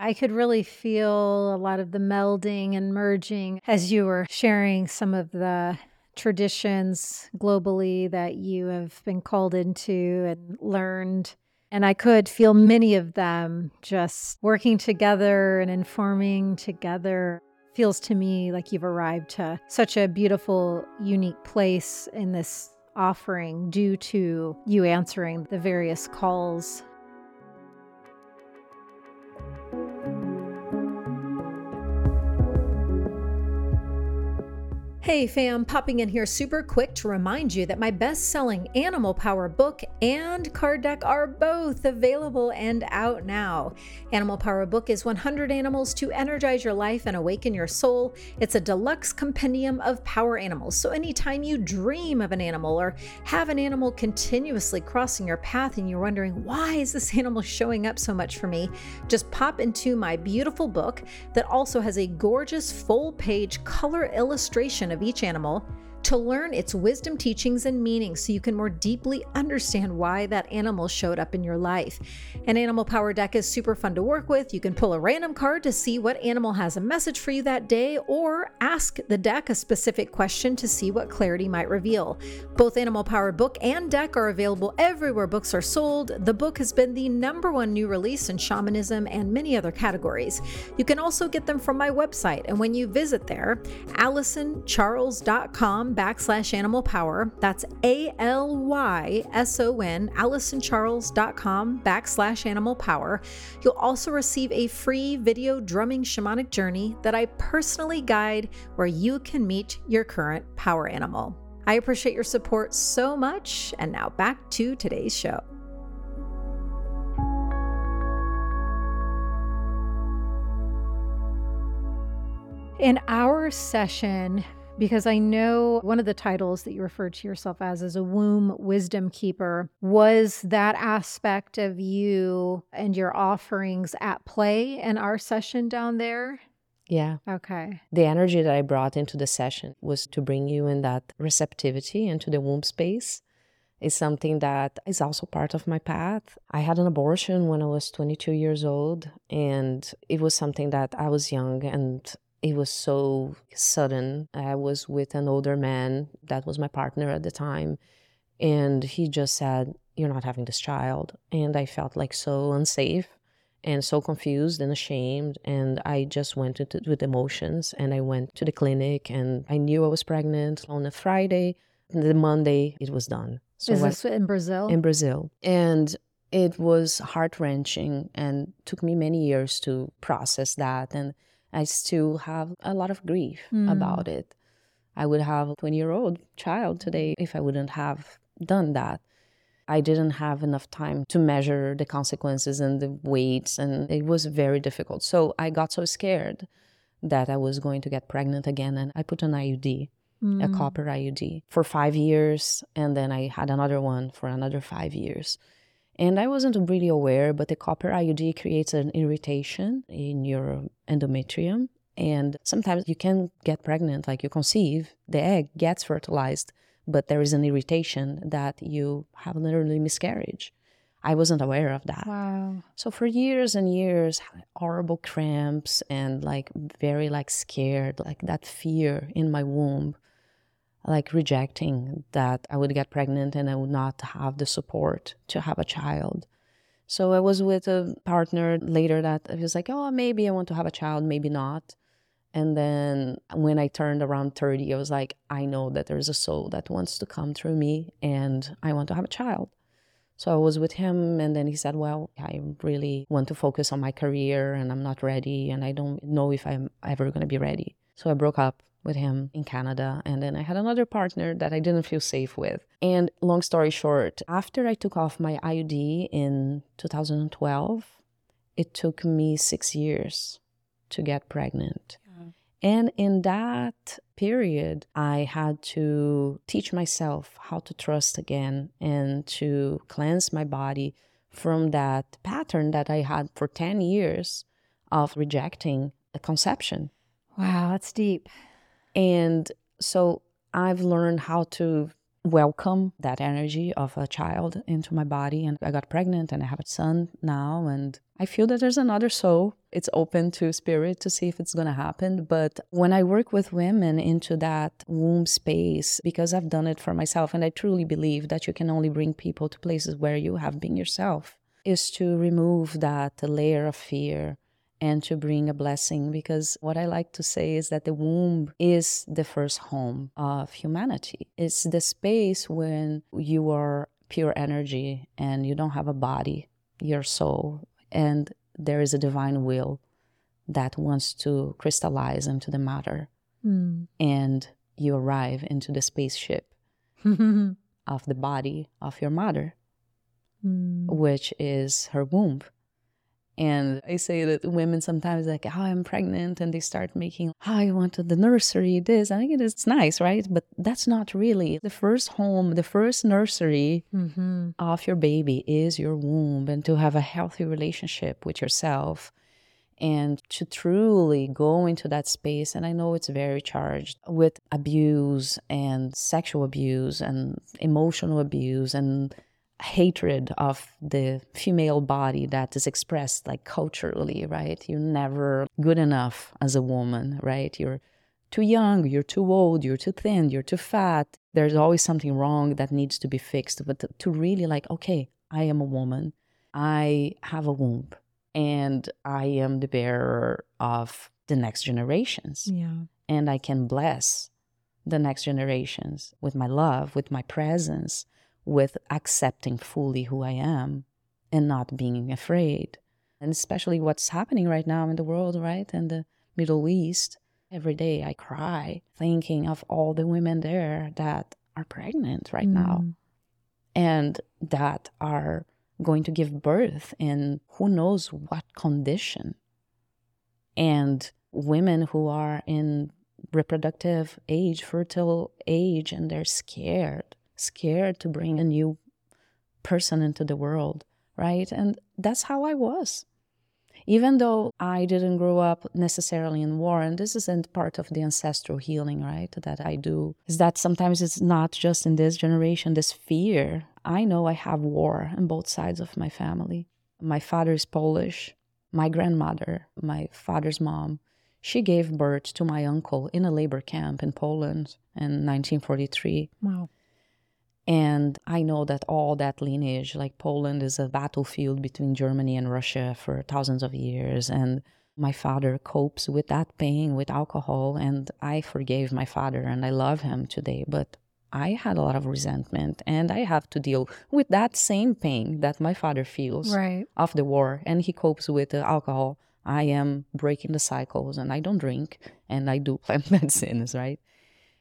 I could really feel a lot of the melding and merging as you were sharing some of the traditions globally that you have been called into and learned. And I could feel many of them just working together and informing together. Feels to me like you've arrived to such a beautiful, unique place in this offering due to you answering the various calls Hey fam, popping in here super quick to remind you that my best selling Animal Power book and card deck are both available and out now. Animal Power book is 100 animals to energize your life and awaken your soul. It's a deluxe compendium of power animals. So anytime you dream of an animal or have an animal continuously crossing your path and you're wondering, why is this animal showing up so much for me? Just pop into my beautiful book that also has a gorgeous full page color illustration of of each animal to learn its wisdom, teachings, and meanings so you can more deeply understand why that animal showed up in your life. An animal power deck is super fun to work with. You can pull a random card to see what animal has a message for you that day, or ask the deck a specific question to see what clarity might reveal. Both Animal Power book and deck are available everywhere books are sold. The book has been the number one new release in shamanism and many other categories. You can also get them from my website, and when you visit there, AlysonCharles.com backslash animal power. That's A L Y S O N, AlysonCharles.com backslash animal power. You'll also receive a free video drumming shamanic journey that I personally guide where you can meet your current power animal. I appreciate your support so much. And now back to today's show. In our session, because I know one of the titles that you referred to yourself as is a womb wisdom keeper. Was that aspect of you and your offerings at play in our session down there? Yeah. Okay. The energy that I brought into the session was to bring you in that receptivity into the womb space. Is something that is also part of my path. I had an abortion when I was 22 years old, and it was something that I was young and it was so sudden. I was with an older man that was my partner at the time, and he just said, You're not having this child. And I felt like so unsafe and so confused and ashamed. And I just went into, with emotions and I went to the clinic and I knew I was pregnant on a Friday. And the Monday, it was done. So Is this I, in Brazil? In Brazil. And it was heart wrenching and took me many years to process that. And I still have a lot of grief mm. about it. I would have a 20 year old child today if I wouldn't have done that. I didn't have enough time to measure the consequences and the weights, and it was very difficult. So I got so scared that I was going to get pregnant again, and I put an IUD, mm. a copper IUD, for five years, and then I had another one for another five years. And I wasn't really aware, but the copper IUD creates an irritation in your endometrium. And sometimes you can get pregnant, like you conceive, the egg gets fertilized, but there is an irritation that you have literally miscarriage. I wasn't aware of that. Wow. So for years and years, horrible cramps and like very like scared, like that fear in my womb like rejecting that I would get pregnant and I would not have the support to have a child. So I was with a partner later that I was like, oh, maybe I want to have a child, maybe not. And then when I turned around 30, I was like, I know that there's a soul that wants to come through me and I want to have a child. So I was with him, and then he said, Well, I really want to focus on my career and I'm not ready, and I don't know if I'm ever going to be ready. So I broke up with him in Canada. And then I had another partner that I didn't feel safe with. And long story short, after I took off my IUD in 2012, it took me six years to get pregnant. And in that period, I had to teach myself how to trust again and to cleanse my body from that pattern that I had for 10 years of rejecting a conception. Wow, that's deep. And so I've learned how to welcome that energy of a child into my body. And I got pregnant and I have a son now. And I feel that there's another soul. It's open to spirit to see if it's going to happen. But when I work with women into that womb space, because I've done it for myself, and I truly believe that you can only bring people to places where you have been yourself, is to remove that layer of fear and to bring a blessing because what I like to say is that the womb is the first home of humanity. It's the space when you are pure energy and you don't have a body, your soul, and there is a divine will that wants to crystallize into the matter. Mm. And you arrive into the spaceship of the body of your mother, mm. which is her womb. And I say that women sometimes like, oh, I'm pregnant, and they start making, oh, I want to the nursery, this. I think it is it's nice, right? But that's not really the first home, the first nursery mm-hmm. of your baby is your womb, and to have a healthy relationship with yourself and to truly go into that space. And I know it's very charged with abuse and sexual abuse and emotional abuse and hatred of the female body that is expressed like culturally, right? You're never good enough as a woman, right? You're too young, you're too old, you're too thin, you're too fat. There's always something wrong that needs to be fixed. But to, to really like, okay, I am a woman, I have a womb, and I am the bearer of the next generations. Yeah. And I can bless the next generations with my love, with my presence, with accepting fully who I am and not being afraid. And especially what's happening right now in the world, right? In the Middle East. Every day I cry thinking of all the women there that are pregnant right mm. now and that are going to give birth in who knows what condition. And women who are in reproductive age, fertile age, and they're scared, scared to bring a new person into the world, right? And that's how I was even though I didn't grow up necessarily in war, and this isn't part of the ancestral healing, right, that I do, is that sometimes it's not just in this generation, this fear. I know I have war on both sides of my family. My father is Polish. My grandmother, my father's mom, she gave birth to my uncle in a labor camp in Poland in 1943. Wow. And I know that all that lineage, like Poland is a battlefield between Germany and Russia for thousands of years. And my father copes with that pain with alcohol. And I forgave my father and I love him today. But I had a lot of resentment and I have to deal with that same pain that my father feels right. of the war. And he copes with the alcohol. I am breaking the cycles and I don't drink and I do plant medicines, right?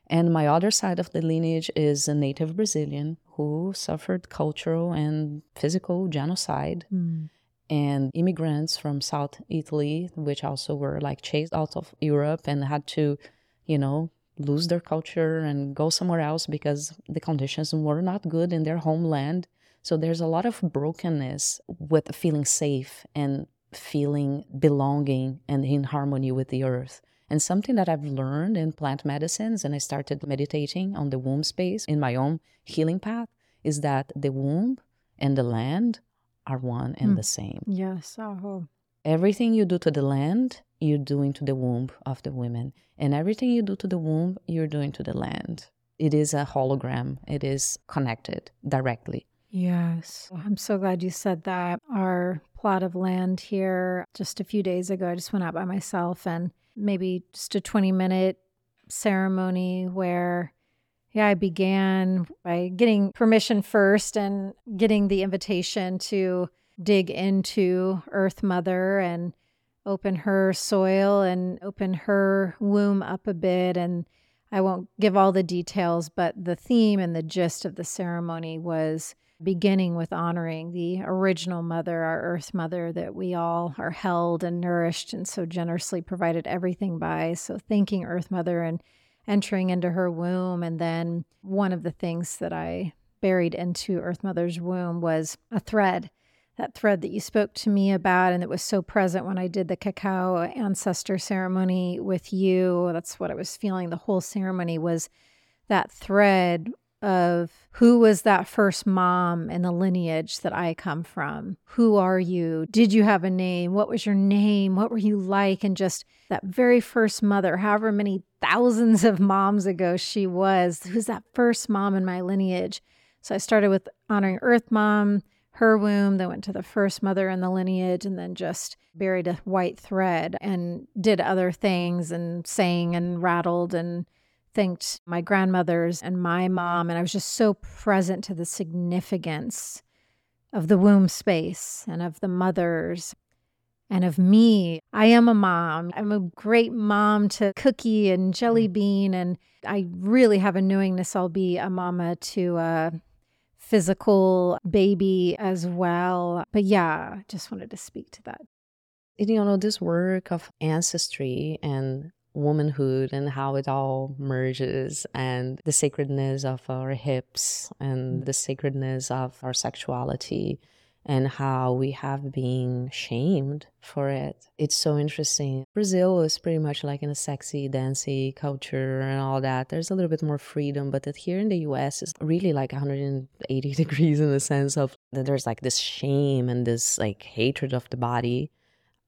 And my other side of the lineage is a native Brazilian who suffered cultural and physical genocide. Mm. And immigrants from South Italy, which also were like chased out of Europe and had to, you know, lose their culture and go somewhere else because the conditions were not good in their homeland. So there's a lot of brokenness with feeling safe and feeling belonging and in harmony with the earth. And something that I've learned in plant medicines, and I started meditating on the womb space in my own healing path, is that the womb and the land are one and mm. the same. Yes. Oh. Everything you do to the land, you're doing to the womb of the women. And everything you do to the womb, you're doing to the land. It is a hologram, it is connected directly. Yes. I'm so glad you said that. Our plot of land here, just a few days ago, I just went out by myself and maybe just a 20 minute ceremony where yeah, I began by getting permission first and getting the invitation to dig into Earth Mother and open her soil and open her womb up a bit. And I won't give all the details, but the theme and the gist of the ceremony was beginning with honoring the original mother, our earth mother, that we all are held and nourished and so generously provided everything by. So, thanking Earth Mother and entering into her womb. And then, one of the things that I buried into Earth Mother's womb was a thread. That thread that you spoke to me about, and that was so present when I did the cacao ancestor ceremony with you. That's what I was feeling. The whole ceremony was that thread of who was that first mom in the lineage that I come from? Who are you? Did you have a name? What was your name? What were you like? And just that very first mother, however many thousands of moms ago she was, who's that first mom in my lineage? So I started with honoring Earth Mom, her womb, then went to the first mother in the lineage, and then just buried a white thread and did other things and sang and rattled and thanked my grandmothers and my mom. And I was just so present to the significance of the womb space and of the mothers and of me. I am a mom. I'm a great mom to Cookie and Jelly mm. Bean. And I really have a knowingness I'll be a mama to a physical baby as well. But yeah, just wanted to speak to that. You know, this work of ancestry and womanhood and how it all merges and the sacredness of our hips and mm. the sacredness of our sexuality and how we have been shamed for it. It's so interesting. Brazil is pretty much like in a sexy, dancey culture and all that. There's a little bit more freedom, but that here in the US is really like 180 degrees in the sense of that there's like this shame and this like hatred of the body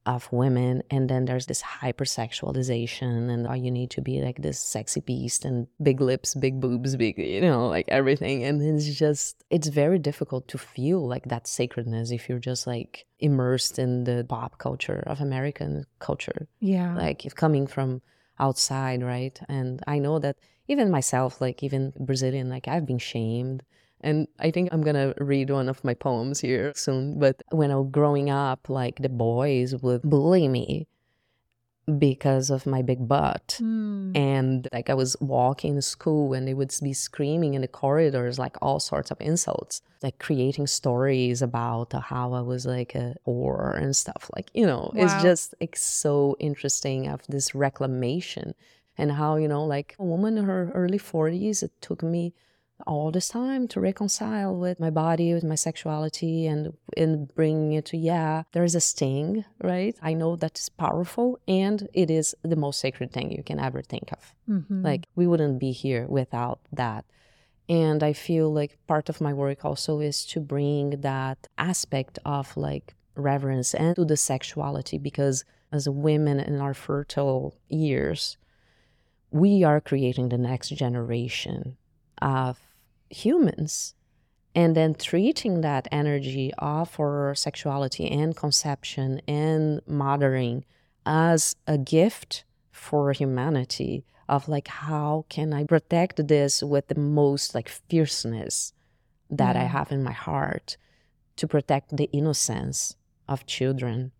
of women and then there's this hypersexualization and all you need to be like this sexy beast and big lips big boobs big you know like everything and it's just it's very difficult to feel like that sacredness if you're just like immersed in the pop culture of american culture yeah like if coming from outside right and i know that even myself, like even Brazilian, like I've been shamed. And I think I'm gonna read one of my poems here soon. But when I was growing up, like the boys would bully me because of my big butt. Mm. And like I was walking to school and they would be screaming in the corridors, like all sorts of insults, like creating stories about how I was like a whore and stuff. Like, you know, wow. it's just like so interesting of this reclamation and how, you know, like a woman in her early 40s, it took me all this time to reconcile with my body, with my sexuality, and in bringing it to yeah, there is a sting, right? I know that's powerful, and it is the most sacred thing you can ever think of. Mm-hmm. Like we wouldn't be here without that. And I feel like part of my work also is to bring that aspect of like reverence and to the sexuality because as women in our fertile years, we are creating the next generation of humans. And then treating that energy of our sexuality and conception and mothering as a gift for humanity of like how can i protect this with the most like fierceness that i mm. have in my heart to protect the innocence of children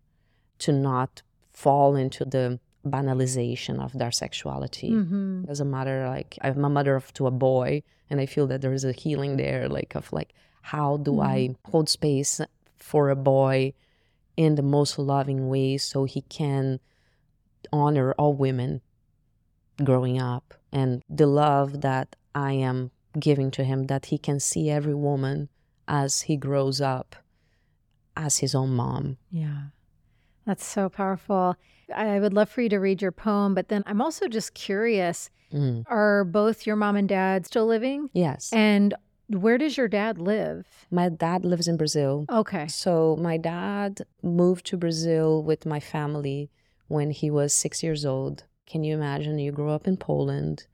to not fall into the banalization of their sexuality mm-hmm. as a mother like i'm a mother of, to a boy and i feel that there is a healing there like of like how do mm-hmm. i hold space for a boy in the most loving way so he can honor all women growing up and the love that i am giving to him that he can see every woman as he grows up as his own mom yeah that's so powerful. I would love for you to read your poem, but then I'm also just curious mm. are both your mom and dad still living? Yes. And where does your dad live? My dad lives in Brazil. Okay. So my dad moved to Brazil with my family when he was six years old. Can you imagine? You grew up in Poland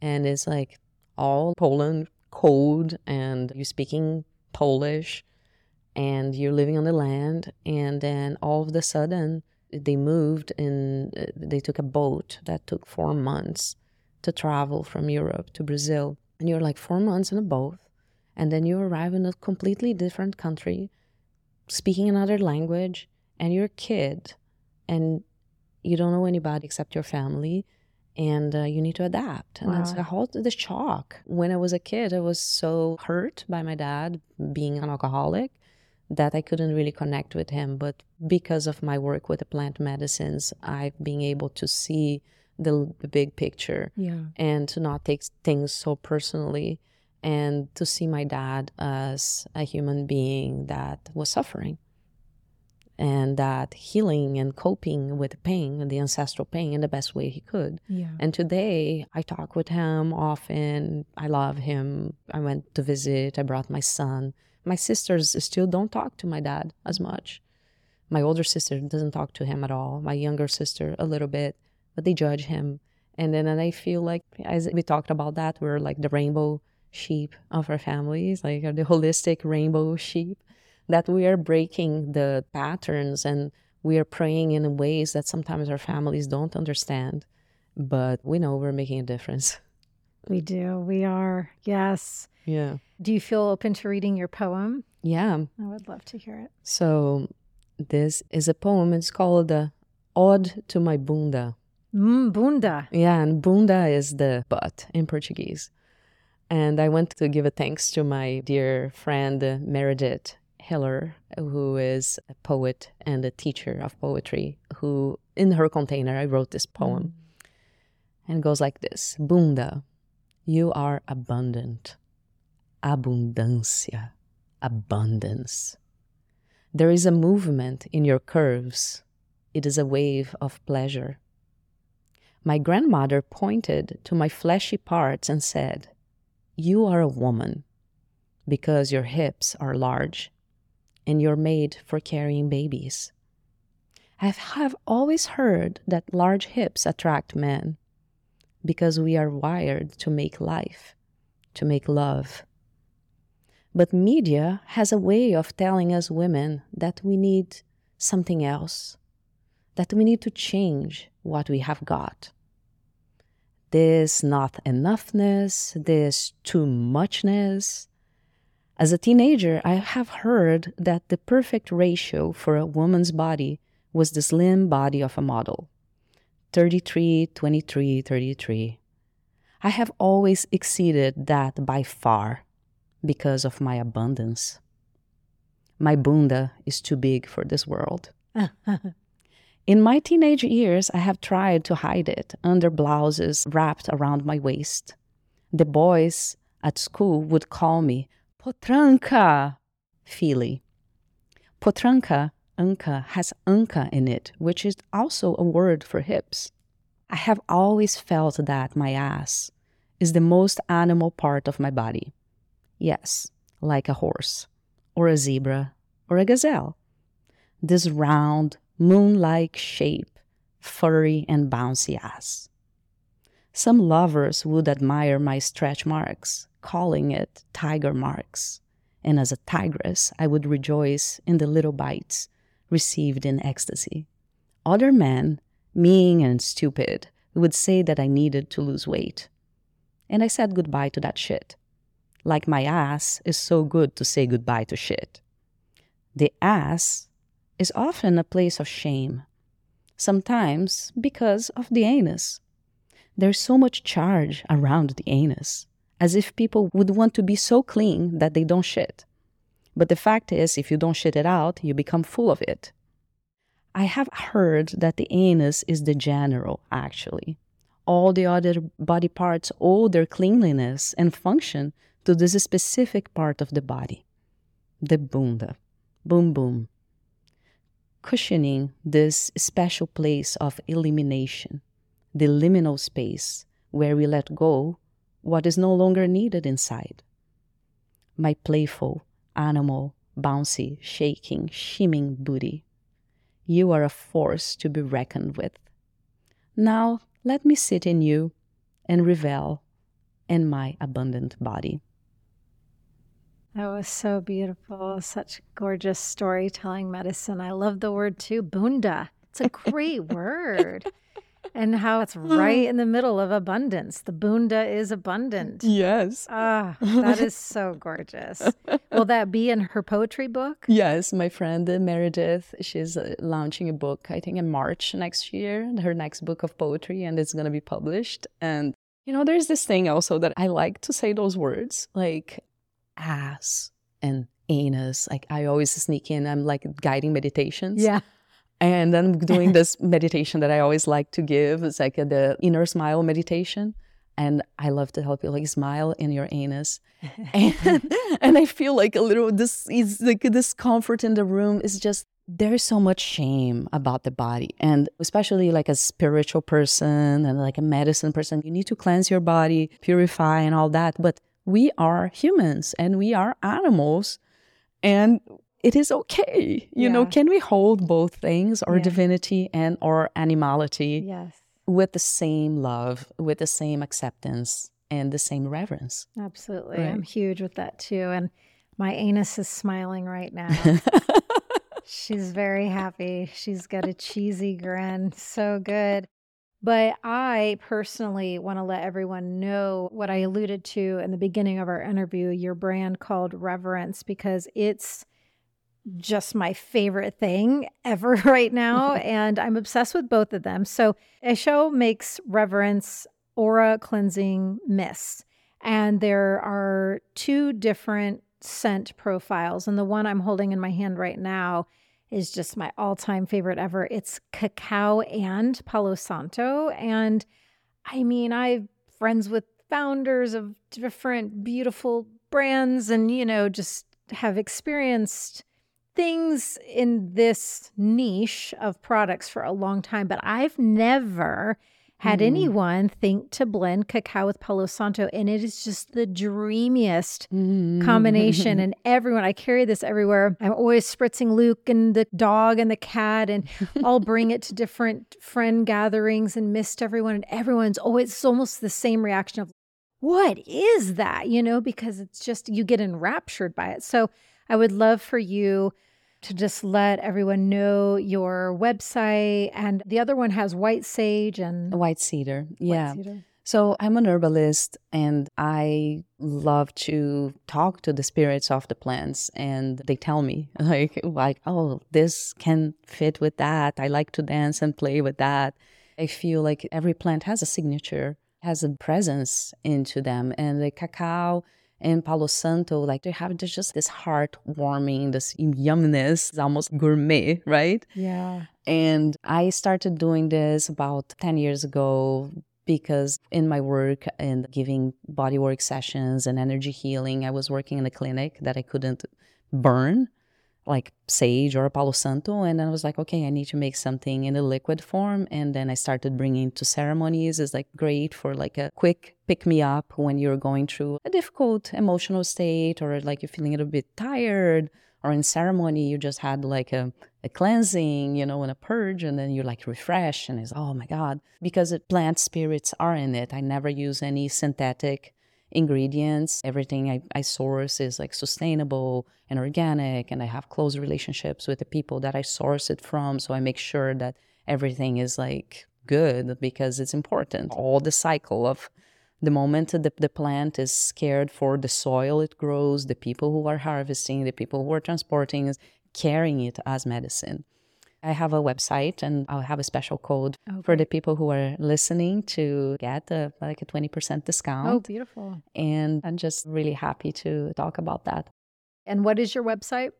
and it's like all Poland cold and you're speaking Polish and you're living on the land and then all of a sudden they moved and uh, they took a boat that took four months to travel from europe to brazil. And you're like four months in a boat and then you arrive in a completely different country speaking another language and you're a kid and you don't know anybody except your family and uh, you need to adapt. And wow. that's a whole the shock. When i was a kid i was so hurt by my dad being an alcoholic that I couldn't really connect with him. But because of my work with the plant medicines, I've been able to see the, the big picture yeah. and to not take things so personally and to see my dad as a human being that was suffering and that healing and coping with the pain and the ancestral pain in the best way he could. Yeah. And today I talk with him often. I love him. I went to visit. I brought my son my sisters still don't talk to my dad as much. My older sister doesn't talk to him at all. My younger sister, a little bit, but they judge him. And then and I feel like, as we talked about that, we're like the rainbow sheep of our families, like the holistic rainbow sheep, that we are breaking the patterns and we are praying in ways that sometimes our families don't understand. But we know we're making a difference. We do. We are. Yes. Yeah. Do you feel open to reading your poem? Yeah. I would love to hear it. So, this is a poem. It's called uh, Ode to My Bunda. Mm, bunda. Yeah, and bunda is the butt in Portuguese. And I want to give a thanks to my dear friend uh, Meredith Hiller, who is a poet and a teacher of poetry, who in her container I wrote this poem. Mm. And it goes like this Bunda, you are abundant abundância, abundance. There is a movement in your curves. It is a wave of pleasure. My grandmother pointed to my fleshy parts and said, You are a woman because your hips are large and you're made for carrying babies. I have always heard that large hips attract men because we are wired to make life, to make love, but media has a way of telling us women that we need something else, that we need to change what we have got, this not enoughness, this too muchness. As a teenager, I have heard that the perfect ratio for a woman's body was the slim body of a model 33, 23, 33. I have always exceeded that by far because of my abundance. My bunda is too big for this world. In my teenage years, I have tried to hide it under blouses wrapped around my waist. The boys at school would call me Potranca, Feely. Potranca, Anca, has anca in it, which is also a word for hips. I have always felt that my ass is the most animal part of my body. Yes, like a horse, or a zebra, or a gazelle. This round, moon like shape, furry and bouncy ass. Some lovers would admire my stretch marks, calling it tiger marks, and as a tigress, I would rejoice in the little bites received in ecstasy. Other men, mean and stupid, would say that I needed to lose weight. And I said goodbye to that shit. Like my ass is so good to say goodbye to shit. The ass is often a place of shame, sometimes because of the anus. There's so much charge around the anus, as if people would want to be so clean that they don't shit. But the fact is, if you don't shit it out, you become full of it. I have heard that the anus is the general, actually. All the other body parts owe their cleanliness and function to this specific part of the body the bunda. Boom, boom cushioning this special place of elimination, the liminal space where we let go what is no longer needed inside. My playful, animal, bouncy, shaking, shimming booty, you are a force to be reckoned with. Now let me sit in you and revel in my abundant body. That was so beautiful. Such gorgeous storytelling medicine. I love the word too, bunda. It's a great word. And how it's right in the middle of abundance. The bunda is abundant. Yes. Ah, that is so gorgeous. Will that be in her poetry book? Yes, my friend uh, Meredith, she's uh, launching a book, I think in March next year, her next book of poetry, and it's going to be published. And you know, there's this thing also that I like to say those words. Like, ass and anus. Like I always sneak in, I'm like guiding meditations. Yeah. And I'm doing this meditation that I always like to give. It's like a, the inner smile meditation. And I love to help you like smile in your anus. and, and I feel like a little this is like this comfort in the room is just there's so much shame about the body and especially like a spiritual person and like a medicine person you need to cleanse your body purify and all that but we are humans and we are animals and it is okay. You yeah. know can we hold both things our yeah. divinity and our animality yes. with the same love with the same acceptance and the same reverence? Absolutely. Right? i'm huge with that too and my anus is smiling right now. She's very happy. She's got a cheesy grin. So good. But I personally want to let everyone know what I alluded to in the beginning of our interview your brand called Reverence, because it's just my favorite thing ever right now. and I'm obsessed with both of them. So, Aychele makes Reverence aura cleansing mist. And there are two different scent profiles. And the one I'm holding in my hand right now is just my all time favorite ever. It's cacao and Palo Santo. And I mean, I'm friends with founders of different beautiful brands and, you know, just have experienced things in this niche of products for a long time, but I've never had mm. anyone think to blend cacao with Palo Santo. And it is just the dreamiest mm. combination. And everyone, I carry this everywhere. I'm always spritzing Luke and the dog and the cat, and I'll bring it to different friend gatherings and mist everyone. And everyone's always it's almost the same reaction of, what is that? You know, because it's just, you get enraptured by it. So I would love for you to just let everyone know your website. And the other one has white sage and white cedar. White yeah. Cedar. So I'm an herbalist and I love to talk to the spirits of the plants and they tell me like like oh this can fit with that. I like to dance and play with that. I feel like every plant has a signature, has a presence into them and the cacao and Palo Santo, like they have this, just this heartwarming, this yumminess, it's almost gourmet, right? Yeah. And I started doing this about 10 years ago because in my work and giving bodywork sessions and energy healing, I was working in a clinic that I couldn't burn, like sage or Palo Santo. And I was like, okay, I need to make something in a liquid form. And then I started bringing to ceremonies. It's like great for like a quick pick me up when you're going through a difficult emotional state or like you're feeling a little bit tired or in ceremony you just had like a, a cleansing you know and a purge and then you're like refresh and it's oh my god because it, plant spirits are in it i never use any synthetic ingredients everything I, I source is like sustainable and organic and i have close relationships with the people that i source it from so i make sure that everything is like good because it's important all the cycle of the moment the, the plant is scared for, the soil it grows, the people who are harvesting, the people who are transporting, carrying it as medicine. I have a website and I'll have a special code okay. for the people who are listening to get a, like a 20% discount. Oh, beautiful. And I'm just really happy to talk about that. And what is your website?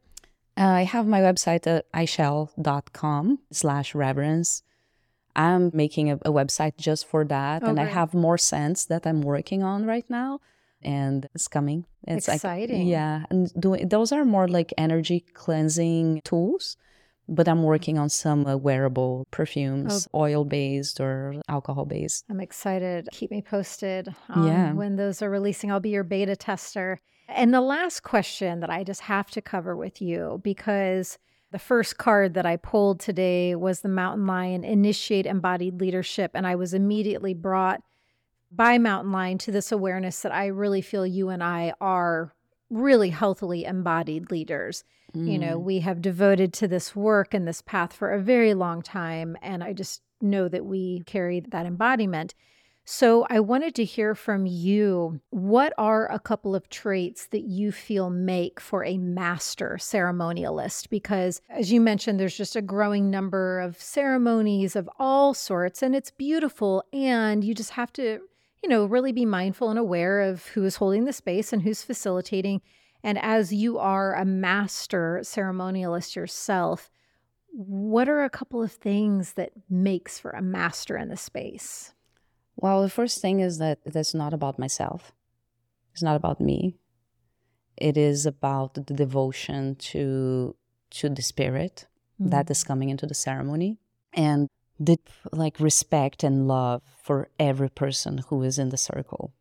Uh, I have my website at aychele.com slash reverence. I'm making a, a website just for that. Oh, and great. I have more scents that I'm working on right now. And it's coming. It's exciting. Like, yeah. And doing those are more like energy cleansing tools. But I'm working on some uh, wearable perfumes, oh. oil based or alcohol based. I'm excited. Keep me posted yeah. when those are releasing. I'll be your beta tester. And the last question that I just have to cover with you because the first card that I pulled today was the Mountain Lion Initiate Embodied Leadership. And I was immediately brought by Mountain Lion to this awareness that I really feel you and I are really healthily embodied leaders. Mm. You know, mm. we have devoted to this work and this path for a very long time. And I just know that we carry that embodiment. So I wanted to hear from you. What are a couple of traits that you feel make for a master ceremonialist? Because as you mentioned, there's just a growing number of ceremonies of all sorts, and it's beautiful. And you just have to, you know, really be mindful and aware of who is holding the space and who's facilitating. And as you are a master ceremonialist yourself, what are a couple of things that makes for a master in the space? Well, the first thing is that it's not about myself. It's not about me. It is about the devotion to to the spirit mm-hmm. that is coming into the ceremony and the like respect and love for every person who is in the circle.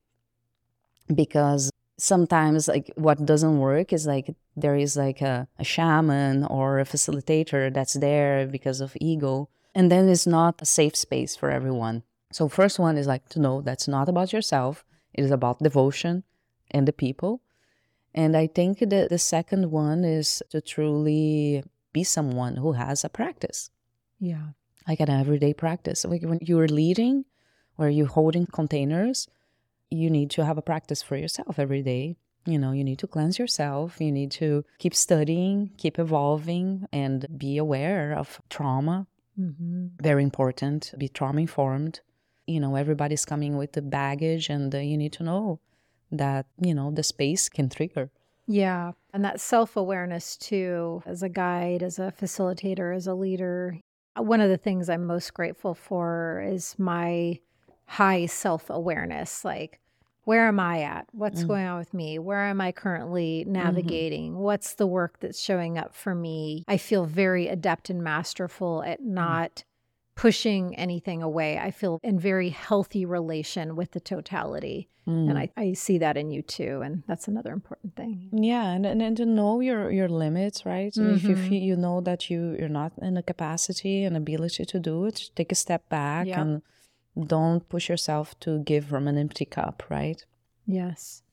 Because sometimes like what doesn't work is like there is like a, a shaman or a facilitator that's there because of ego and then it's not a safe space for everyone so first one is like to know that's not about yourself. It is about devotion and the people. And I think that the second one is to truly be someone who has a practice. Yeah. Like an everyday practice. Like when you're leading or you're holding containers, you need to have a practice for yourself every day. You know, you need to cleanse yourself. You need to keep studying, keep evolving, and be aware of trauma. Mm-hmm. Very important. Be trauma informed you know everybody's coming with the baggage and uh, you need to know that you know the space can trigger yeah and that self-awareness too as a guide as a facilitator as a leader one of the things i'm most grateful for is my high self-awareness like where am i at what's mm. going on with me where am i currently mm-hmm. navigating mm-hmm. what's the work that's showing up for me i feel very adept and masterful at mm. not pushing anything away. I feel in very healthy relation with the totality. Mm. And I, I see that in you too. And that's another important thing. Yeah. And, and, and to know your, your limits, right? Mm-hmm. If you mm-hmm. feel, you know that you, you're not in the capacity and ability to do it, take a step back and don't push yourself to give from an empty cup, right? Yes.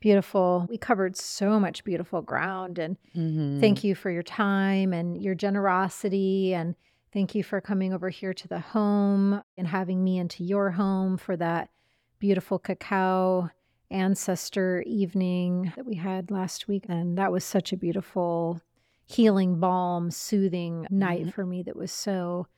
Beautiful. We covered so much beautiful ground. And mm-hmm. thank you for your time and your generosity and Thank you for coming over here to the home and having me into your home for that beautiful cacao ancestor evening that we had last week. And that was such a beautiful healing balm, soothing night mm-hmm. for me that was so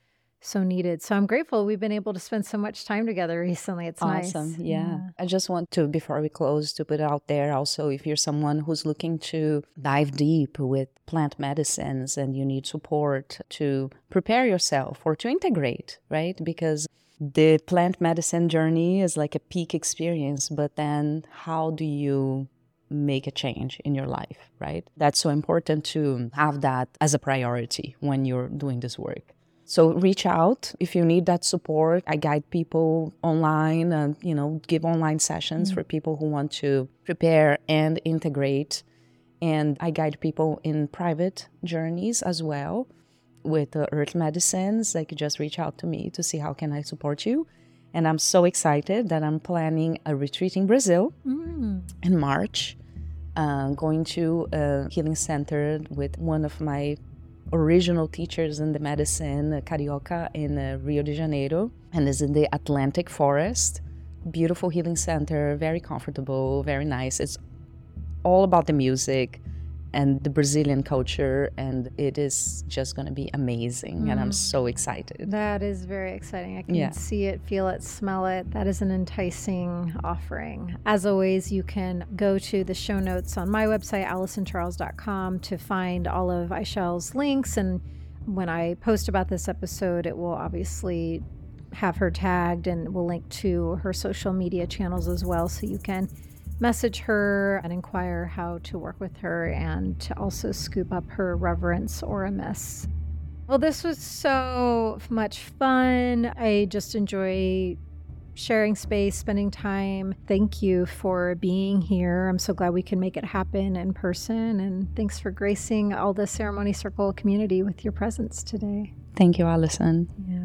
so needed. So I'm grateful we've been able to spend so much time together recently. It's awesome. Nice. Yeah. yeah. I just want to, before we close, to put out there also if you're someone who's looking to dive deep with plant medicines and you need support to prepare yourself or to integrate, right? Because the plant medicine journey is like a peak experience, but then how do you make a change in your life, right? That's so important to have that as a priority when you're doing this work. So reach out if you need that support. I guide people online and you know give online sessions mm-hmm. for people who want to prepare and integrate. And I guide people in private journeys as well with uh, earth medicines, they could just reach out to me to see how can I support you. And I'm so excited that I'm planning a retreat in Brazil mm. in March, uh, going to a healing center with one of my original teachers in the medicine, Carioca, in Rio de Janeiro, and is in the Atlantic Forest. Beautiful healing center, very comfortable, very nice. It's all about the music and the Brazilian culture, and it is just going to be amazing. Mm. And I'm mm. so excited. That is very exciting. I can yeah. see it, feel it, smell it. That is an enticing offering. As always, you can go to the show notes on my website, AlysonCharles.com, to find all of Aychele's links. And when I post about this episode, it will obviously have her tagged and we'll link to her social media channels as well so you can message her and inquire how to work with her and to also scoop up her reverence or a miss. Well, this was so much fun. I just enjoy sharing space, spending time. Thank you for being here. I'm so glad we can make it happen in person. And thanks for gracing all the Ceremony Circle community with your presence today. Thank you, Alyson. Yeah.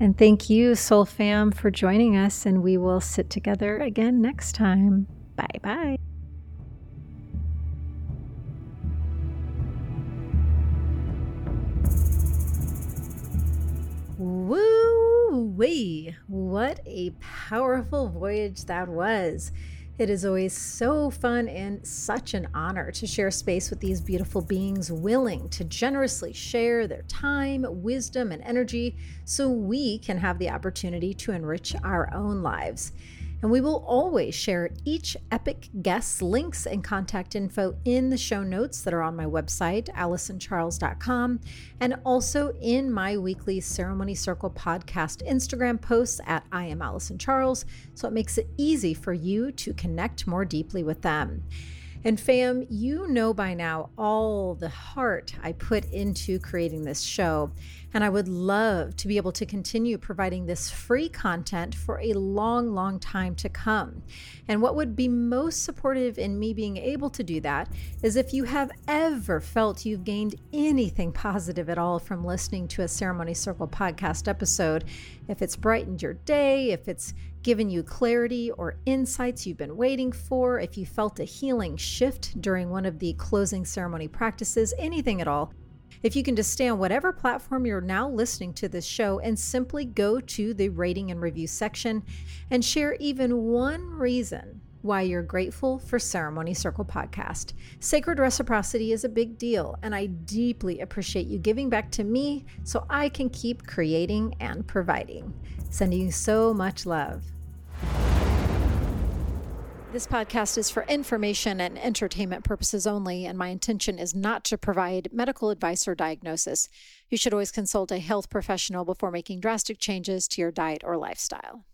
And thank you, Soul Fam, for joining us. And we will sit together again next time. Bye bye. Woo wee! What a powerful voyage that was. It is always so fun and such an honor to share space with these beautiful beings willing to generously share their time, wisdom, and energy so we can have the opportunity to enrich our own lives. And we will always share each epic guest's links and contact info in the show notes that are on my website, AlysonCharles.com, and also in my weekly Ceremony Circle podcast Instagram posts at I am Alyson Charles. So it makes it easy for you to connect more deeply with them. And fam, you know by now all the heart I put into creating this show. And I would love to be able to continue providing this free content for a long, long time to come. And what would be most supportive in me being able to do that is if you have ever felt you've gained anything positive at all from listening to a Ceremony Circle podcast episode, if it's brightened your day, if it's given you clarity or insights you've been waiting for, if you felt a healing shift during one of the closing ceremony practices, anything at all, if you can just stay on whatever platform you're now listening to this show and simply go to the rating and review section and share even one reason why you're grateful for Ceremony Circle Podcast. Sacred reciprocity is a big deal, and I deeply appreciate you giving back to me so I can keep creating and providing. Sending you so much love. This podcast is for information and entertainment purposes only, and my intention is not to provide medical advice or diagnosis. You should always consult a health professional before making drastic changes to your diet or lifestyle.